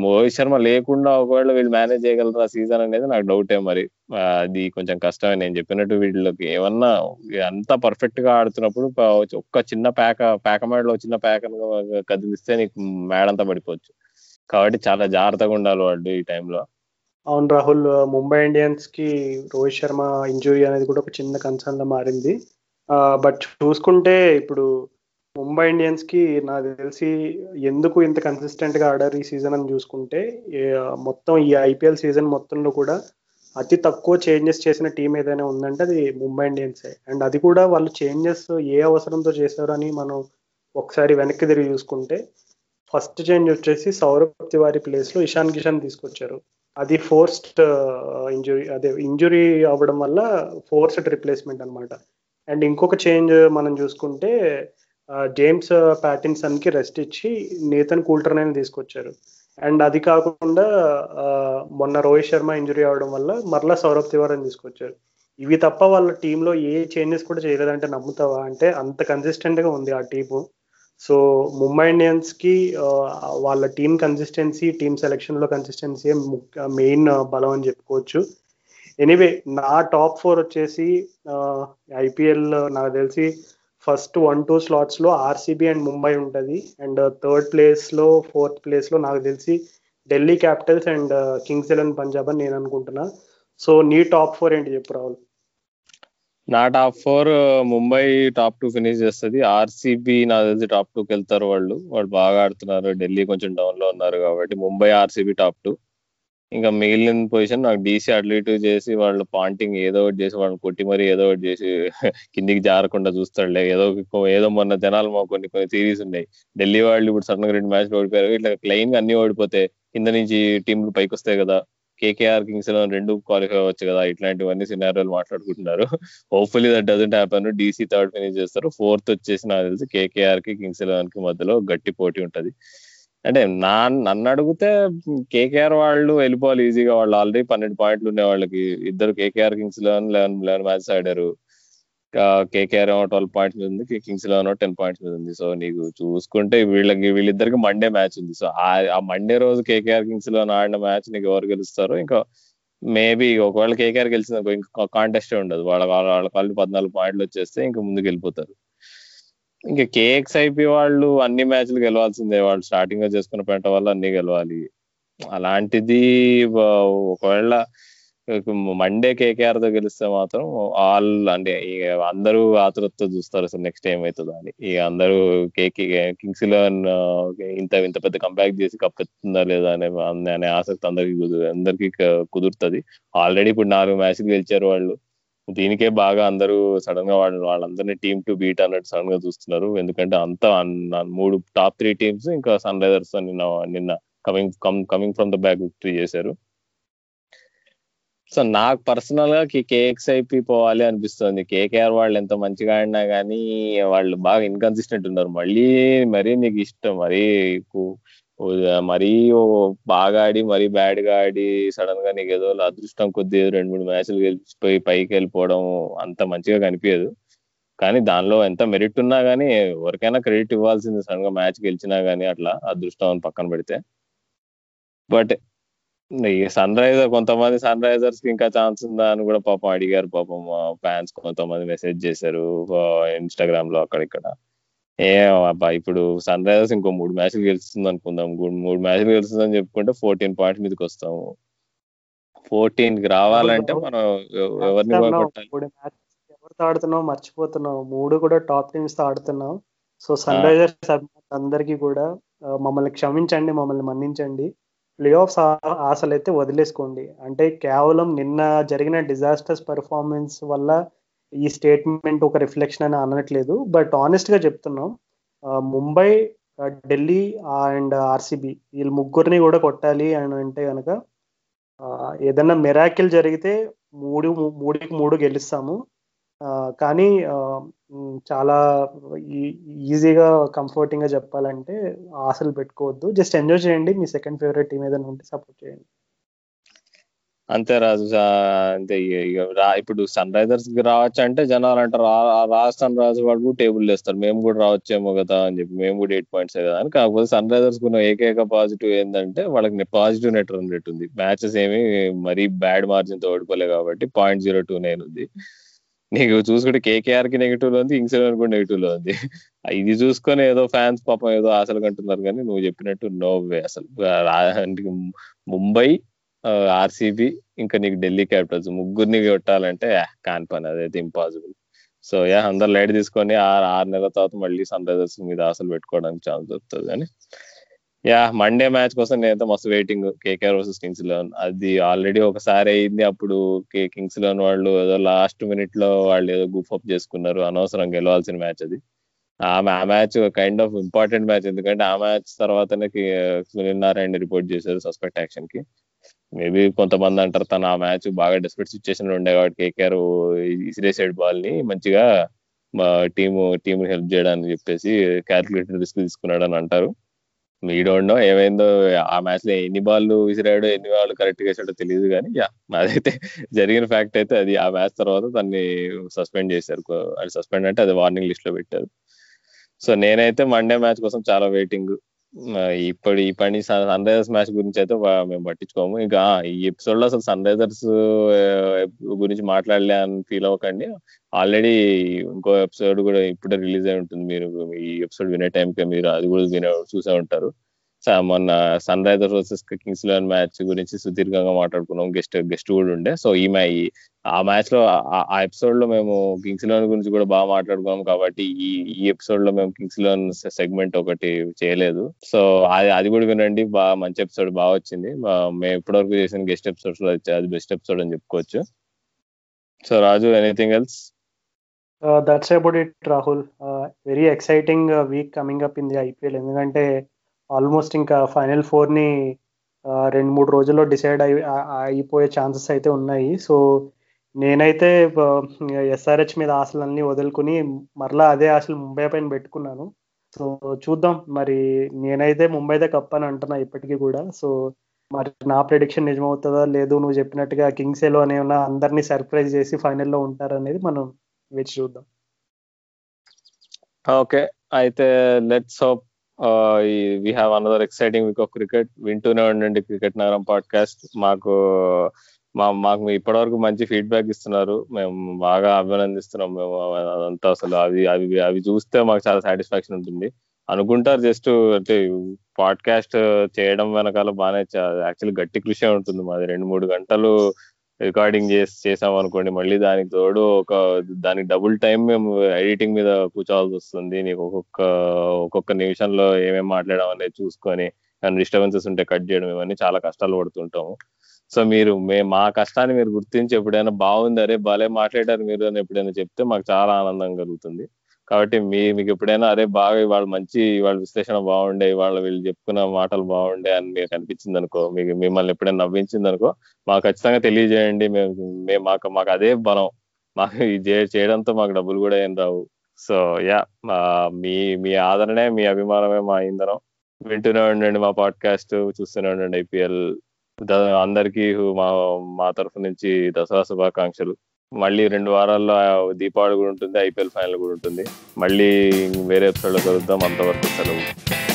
రోహిత్ శర్మ లేకుండా ఒకవేళ వీళ్ళు మేనేజ్ చేయగలరా సీజన్ అనేది నాకు డౌటే మరి. అది కొంచెం కష్టమే. నేను చెప్పినట్టు వీళ్ళకి ఏమన్నా అంత పర్ఫెక్ట్గా ఆడుతున్నప్పుడు ఒక్క చిన్న ప్యాక ప్యాక మేడలో చిన్న ప్యాక కదిలిస్తే నీకు మేడంతా పడిపోవచ్చు. కాబట్టి చాలా జాగ్రత్తగా ఉండాలి వాళ్ళు ఈ టైంలో అవును రాహుల్ ముంబై ఇండియన్స్కి రోహిత్ శర్మ ఇంజురీ అనేది కూడా ఒక చిన్న కన్సర్న్గా మారింది. బట్ చూసుకుంటే ఇప్పుడు ముంబై ఇండియన్స్కి నాకు తెలిసి ఎందుకు ఇంత కన్సిస్టెంట్గా ఆడారు ఈ సీజన్ అని చూసుకుంటే మొత్తం ఈ ఐపీఎల్ సీజన్ మొత్తంలో కూడా అతి తక్కువ చేంజెస్ చేసిన టీం ఏదైనా ఉందంటే అది ముంబై ఇండియన్సే. అండ్ అది కూడా వాళ్ళు చేంజెస్ ఏ అవసరంతో చేశారు అని మనం ఒకసారి వెనక్కి తిరిగి చూసుకుంటే ఫస్ట్ చేంజ్ వచ్చేసి సౌరభ్ తివారీ ప్లేస్లో ఇషాన్ కిషన్ తీసుకొచ్చారు. అది ఫోర్స్డ్ ఇంజురీ uh, అదే ఇంజురీ అవ్వడం వల్ల ఫోర్స్డ్ రిప్లేస్మెంట్ అనమాట అండ్ ఇంకొక చేంజ్ మనం చూసుకుంటే జేమ్స్ ప్యాటిన్సన్కి రెస్ట్ ఇచ్చి నేతన్ కూల్టర్నైన్ తీసుకొచ్చారు. అండ్ అది కాకుండా uh, మొన్న రోహిత్ శర్మ ఇంజురీ అవడం వల్ల మరలా సౌరభ్ తివారీని తీసుకొచ్చారు. ఇవి తప్ప వాళ్ళ టీంలో ఏ చేంజెస్ కూడా చేయలేదంటే నమ్ముతావా? అంటే అంత కన్సిస్టెంట్గా ఉంది ఆ టీము సో ముంబై ఇండియన్స్కి వాళ్ళ టీం కన్సిస్టెన్సీ టీమ్ సెలెక్షన్లో కన్సిస్టెన్సీ మెయిన్ బలం అని చెప్పుకోవచ్చు. ఎనీవే నా టాప్ ఫోర్ వచ్చేసి ఐపీఎల్ నాకు తెలిసి ఫస్ట్ వన్ టూ స్లాట్స్లో ఆర్సీబీ అండ్ ముంబై ఉంటుంది. అండ్ థర్డ్ ప్లేస్లో ఫోర్త్ ప్లేస్లో నాకు తెలిసి Delhi Capitals and Kings Eleven Punjab అని నేను అనుకుంటున్నా. సో నీ టాప్ ఫోర్ ఏంటి చెప్పు రాహుల్? నా top four Mumbai top two finish చేస్తుంది. ఆర్సీబీ నా తెలిసి టాప్ టూకి వెళ్తారు వాళ్ళు. వాళ్ళు బాగా ఆడుతున్నారు. ఢిల్లీ కొంచెం డౌన్లో ఉన్నారు కాబట్టి ముంబై ఆర్సీబీ టాప్ టూ ఇంకా మిగిలిన పొజిషన్ నాకు డీసీ అటు చేసి వాళ్ళు పాంటింగ్ ఏదో ఒకటి చేసి వాళ్ళని కొట్టి మరి ఏదో ఒకటి చేసి కిందికి జారకుండా చూస్తాడులే. ఏదో ఏదో మొన్న జనాలు మా కొన్ని కొన్ని సిరీస్ ఉన్నాయి. ఢిల్లీ వాళ్ళు ఇప్పుడు సడన్గా రెండు మ్యాచ్లు ఓడిపోయారు. ఇట్లా క్లెయిన్గా అన్ని ఓడిపోతే కింద నుంచి టీంలు పైకి వస్తాయి కదా. కేకేఆర్ కింగ్స్లో రెండు క్వాలిఫై అవ్వచ్చు కదా ఇట్లాంటివన్నీ సినారియోలు మాట్లాడుకుంటున్నారు. Hopefully that doesn't happen DC third finish చేస్తారు. ఫోర్త్ వచ్చేసి నాకు తెలిసి కేకేఆర్కి కింగ్స్ ఎలెవెన్కి మధ్యలో గట్టి పోటీ ఉంటది. అంటే నా నన్ను అడిగితే కేకేఆర్ వాళ్ళు వెళ్ళిపోవాలి ఈజీగా వాళ్ళు ఆల్రెడీ పన్నెండు పాయింట్లు ఉన్నాయి వాళ్ళకి. ఇద్దరు KKR Kings Eleven Eleven Eleven match ఆడారు. కేకేఆర్ ఏమో ట్వెల్వ్ పాయింట్స్ మీద ఉంది కింగ్స్లో టెన్ పాయింట్స్ మీద ఉంది. సో నీకు చూసుకుంటే వీళ్ళకి వీళ్ళిద్దరికి మండే మ్యాచ్ ఉంది. సో ఆ మండే రోజు కేకేఆర్ కింగ్స్లో ఆడిన మ్యాచ్ నీకు ఎవరు గెలుస్తారో ఇంకా మేబీ ఒకవేళ కేకేఆర్ గెలిచిన ఇంకా కాంటెస్ట్ ఉండదు. వాళ్ళ వాళ్ళ కాళ్ళు పద్నాలుగు పాయింట్లు వచ్చేస్తే ఇంకా ముందుకు వెళ్ళిపోతారు ఇంకా కేఎక్స్ఐపి వాళ్ళు అన్ని మ్యాచ్లు గెలవాల్సిందే. వాళ్ళు స్టార్టింగ్గా చేసుకున్న పెంట వల్ల అన్ని గెలవాలి. అలాంటిది ఒకవేళ మండే కేకేఆర్తో గెలిస్తే మాత్రం ఆల్ అంటే ఇక అందరూ ఆతురతతో చూస్తారు అసలు నెక్స్ట్ ఏమవుతుందో అని. ఇక అందరూ కేకే కింగ్స్ ఇలెవన్ ఇంత ఇంత పెద్ద కంబ్యాక్ చేసి కప్పెత్తుందా లేదా అనే అనే ఆసక్తి అందరికి అందరికి కుదురుతుంది. ఆల్రెడీ ఇప్పుడు నాలుగు మ్యాచ్లు గెలిచారు వాళ్ళు. దీనికే బాగా అందరూ సడన్గా వాళ్ళు వాళ్ళందరినీ టీమ్ టు బీట్ అన్నట్టు సడన్గా చూస్తున్నారు. ఎందుకంటే అంత మూడు టాప్ త్రీ టీమ్స్ ఇంకా సన్ రైజర్స్ నిన్న నిన్న coming coming from the back victory చేశారు. సో నాకు పర్సనల్గా కేఎక్స్ఐపి పోవాలి అనిపిస్తుంది. కేకేఆర్ వాళ్ళు ఎంత మంచిగా ఆడినా కానీ వాళ్ళు బాగా ఇన్కన్సిస్టెంట్ ఉన్నారు. మళ్ళీ మరీ నీకు ఇష్టం. మరీ మరీ బాగా ఆడి మరీ బ్యాడ్గా ఆడి సడన్గా నీకు ఏదో అదృష్టం కొద్ది రెండు మూడు మ్యాచ్లు గెలిచిపోయి పైకి వెళ్ళిపోవడం అంత మంచిగా కనిపించదు కానీ దానిలో ఎంత మెరిట్ ఉన్నా కానీ ఎవరికైనా క్రెడిట్ ఇవ్వాల్సింది సడన్గా మ్యాచ్ గెలిచినా కానీ అట్లా అదృష్టం అని పక్కన పెడితే. బట్ సన్ రైజర్ కొంతమంది సన్ రైజర్స్కి ఇంకా ఛాన్స్ ఉందా అని కూడా పాపం అడిగారు. పాపం ఫ్యాన్స్ కొంతమంది మెసేజ్ చేశారు. ఇన్స్టాగ్రామ్లో అక్కడిక్కడ ఏం అబ్బా ఇప్పుడు సన్ రైజర్స్ ఇంకో మూడు మ్యాచ్లు గెలుస్తుంది అనుకుందాం. మూడు మ్యాచ్లు గెలుస్తుందని చెప్పుకుంటే ఫోర్టీన్ పాయింట్స్ మీదకి వస్తాము. ఫోర్టీన్కి రావాలంటే మనం ఎవ- ఎవరిని కొట్టాలి. ఎవరితో ఆడుతున్నావు? మర్చిపోతున్నావు. మూడు కూడా టాప్ టీమ్స్తో ఆడుతున్నావు. So sun. రైజర్స్ అందరికీ కూడా మమ్మల్ని క్షమించండి మమ్మల్ని మన్నించండి. ప్లే ఆఫ్స్ ఆశలు అయితే వదిలేసుకోండి. అంటే కేవలం నిన్న జరిగిన డిజాస్టర్స్ పెర్ఫార్మెన్స్ వల్ల ఈ స్టేట్మెంట్ ఒక రిఫ్లెక్షన్ అని అనట్లేదు. బట్ ఆనెస్ట్గా చెప్తున్నాం. ముంబై ఢిల్లీ అండ్ ఆర్సీబీ వీళ్ళు ముగ్గురిని కూడా కొట్టాలి అని అంటే కనుక ఏదైనా ఏదన్నా మెరాకిల్ జరిగితే మూడు మూడుకి మూడు గెలుస్తాము. కానీ చాలా ఈ- ఈజీగా కంఫర్టింగ్గా చెప్పాలంటే ఆశలు పెట్టుకోవద్దు. జస్ట్ ఎంజాయ్ చేయండి. మీ సెకండ్ ఫేవరెట్ టీం ఏదైనా ఉంటే సపోర్ట్ చేయండి. అంతే రాజు. అంతే ఇక- ఇప్పుడు సన్ రైజర్స్కి రావచ్చు అంటే జనాలు అంటారు రాజస్థాన్ రాజు వాళ్ళు కూడా టేబుల్ వేస్తారు. మేము కూడా రావచ్చేమో కదా అని చెప్పి మేము కూడా ఎయిట్ పాయింట్స్ కదా అని. కాకపోతే సన్ రైజర్స్ కున్న ఏకైక పాజిటివ్ ఏంటంటే వాళ్ళకి పాజిటివ్ నెట్ రన్ రేట్ ఉంది. మ్యాచెస్ ఏమి మరీ బ్యాడ్ మార్జిన్తో ఓడిపోలే కాబట్టి పాయింట్ జీరో టూ నైన్ ఉంది. నీకు చూసుకుంటే కేకేఆర్కి నెగిటివ్లో ఉంది కింగ్స్ ఎలెవన్ కూడా నెగిటివ్లో ఉంది. ఇది చూసుకొని ఏదో ఫ్యాన్స్ పాపం ఏదో ఆశలు కంటున్నారు కానీ నువ్వు చెప్పినట్టు నో వే అసలు ముంబై ఆర్సీబీ ఇంకా నీకు ఢిల్లీ క్యాపిటల్స్ ముగ్గురిని కొట్టాలంటే కాన్ కాని పని. అదైతే ఇంపాసిబుల్ సో యా అందరు లైట్ తీసుకొని ఆరు ఆరు నెలల తర్వాత మళ్ళీ సన్ రైజర్స్ మీద ఆశలు పెట్టుకోవడానికి ఛాన్స్ దొరుకుతుంది కానీ యా మండే మ్యాచ్ కోసం నేనైతే మస్తు waiting KKR versus Kings Eleven అది ఆల్రెడీ ఒకసారి అయింది అప్పుడు కింగ్స్ లెవెన్ వాళ్ళు ఏదో లాస్ట్ మినిట్లో వాళ్ళు ఏదో గుఫ్ అప్ చేసుకున్నారు. అనవసరం గెలవాల్సిన మ్యాచ్ అది. ఆ match kind of important match ఎందుకంటే ఆ మ్యాచ్ తర్వాతనే సునీల్ నారాయణ రిపోర్ట్ చేశారు సస్పెక్ట్ యాక్షన్కి. మేబీ కొంతమంది అంటారు తను ఆ మ్యాచ్ బాగా డెస్పరేట్ సిచ్యువేషన్లో ఉండే కాబట్టి కేకేఆర్ ఇసిరేసాడు బాల్ని. మంచిగా టీము టీం హెల్ప్ చేయడానికి చెప్పేసి క్యాల్కులేటెడ్ రిస్క్ తీసుకున్నాడు అని అంటారు. మీ డోంట్ నో ఏమైందో ఆ మ్యాచ్లో ఎన్ని బాల్లు విసిరాడో ఎన్ని బాల్ కరెక్ట్గా వేసాడో తెలియదు కానీ యా అదైతే జరిగిన ఫ్యాక్ట్ అయితే అది. ఆ మ్యాచ్ తర్వాత దాన్ని సస్పెండ్ చేశారు. అది సస్పెండ్ అంటే అది వార్నింగ్ లిస్ట్లో పెట్టారు. సో నేనైతే మండే మ్యాచ్ కోసం చాలా వెయిటింగ్ ఇప్పుడు ఈ పని సన్ రైజర్స్ మ్యాచ్ గురించి అయితే మేము పట్టించుకోము. ఇంకా ఈ ఎపిసోడ్లో అసలు సన్ రైజర్స్ గురించి మాట్లాడలే అని ఫీల్ అవ్వకండి. ఆల్రెడీ ఇంకో ఎపిసోడ్ కూడా ఇప్పుడే రిలీజ్ అయి ఉంటుంది. మీరు ఈ ఎపిసోడ్ వినే టైంకి మీరు అది కూడా వినే చూసే ఉంటారు. మొన్న Sun Riser versus Kings Eleven match గురించి సుదీర్ఘంగా మాట్లాడుకున్నాం. గెస్ట్ గెస్ట్ కూడా ఉండే. సో ఈ మ్యా ఆ మ్యాచ్లో ఆ- ఎపిసోడ్లో మేము కింగ్స్ లెవెన్ గురించి కూడా బాగా మాట్లాడుకున్నాం కాబట్టి ఈ ఈ ఎపిసోడ్లో మేము కింగ్స్ లెవెన్ సెగ్మెంట్ ఒకటి చేయలేదు. సో అది అది కూడా వినండి. బాగా మంచి ఎపిసోడ్ బాగా వచ్చింది. మేము ఇప్పటివరకు చేసిన గెస్ట్ ఎపిసోడ్స్లో అది బెస్ట్ ఎపిసోడ్ అని చెప్పుకోవచ్చు. So Raju anything else that's about it Rahul very exciting week coming up in the IPL ఎందుకంటే ఆల్మోస్ట్ ఇంకా ఫైనల్ ఫోర్ని రెండు మూడు రోజుల్లో డిసైడ్ అయి అయిపోయే ఛాన్సెస్ అయితే ఉన్నాయి. సో నేనైతే ఎస్ఆర్హెచ్ మీద ఆశలన్నీ వదులుకుని మరలా అదే ఆశలు ముంబై పైన పెట్టుకున్నాను. సో చూద్దాం. మరి నేనైతే ముంబైదే కప్ అని అంటున్నా ఇప్పటికీ కూడా. సో మరి నా ప్రెడిక్షన్ నిజమవుతుందా? లేదు నువ్వు చెప్పినట్టుగా కింగ్స్ ఎలో ఉన్న అందరినీ సర్ప్రైజ్ చేసి ఫైనల్లో ఉంటారనేది మనం వేచి చూద్దాం. ఓకే. అయితే let's hope we have another exciting week of cricket వింటూనే ఉండండి క్రికెట్ నగరం పాడ్కాస్ట్ మాకు మా మాకు ఇప్పటివరకు మంచి ఫీడ్బ్యాక్ ఇస్తున్నారు. మేము బాగా అభినందిస్తున్నాం. మేము అదంతా అసలు అవి అవి అవి చూస్తే మాకు చాలా సాటిస్ఫాక్షన్ ఉంటుంది. అనుకుంటారు జస్ట్ అంటే పాడ్కాస్ట్ చేయడం వెనకాల బాగానే యాక్చువల్లీ గట్టి కృషి ఉంటుంది మాది. రెండు మూడు గంటలు రికార్డింగ్ చేసి చేసాం అనుకోండి మళ్ళీ దానికి తోడు ఒక దానికి డబుల్ టైం మేము ఎడిటింగ్ మీద కూర్చోవాల్సి వస్తుంది. నీకు ఒక్కొక్క ఒక్కొక్క నిమిషంలో ఏమేమి మాట్లాడడం అనేది చూసుకొని కానీ డిస్టర్బెన్సెస్ ఉంటే కట్ చేయడం ఇవన్నీ చాలా కష్టాలు పడుతుంటాము. సో మీరు మే మా కష్టాన్ని మీరు గుర్తించి ఎప్పుడైనా బాగుంది అరే భలే మాట్లాడారు మీరు అని ఎప్పుడైనా చెప్తే మాకు చాలా ఆనందం కలుగుతుంది. కాబట్టి మీ మీకు ఎప్పుడైనా అరే బాగా ఇవాళ మంచి ఇవాళ విశ్లేషణ బాగుండే ఇవాళ వీళ్ళు చెప్పుకున్న మాటలు బాగుండే అని మీకు అనిపించింది అనుకో మీకు మిమ్మల్ని ఎప్పుడైనా నవ్వించింది అనుకో మాకు ఖచ్చితంగా తెలియజేయండి. మేము మేము మాకు మాకు అదే బలం. మాకు ఇది చేయడంతో మాకు డబ్బులు కూడా ఏం రావు. సో యా మీ మీ ఆదరణే మీ అభిమానమే మా ఇంధనం. వింటూనే ఉండండి మా పాడ్కాస్ట్ చూస్తూనే ఉండండి ఐపీఎల్. అందరికీ మా మా తరఫు నుంచి దసరా శుభాకాంక్షలు. మళ్ళీ రెండు వారాల్లో దీపావళి కూడా ఉంటుంది ఐపీఎల్ ఫైనల్ కూడా ఉంటుంది. మళ్ళీ వేరే ఎపిసోడ్లో కలుద్దాం. అంతవరకు సెలవు.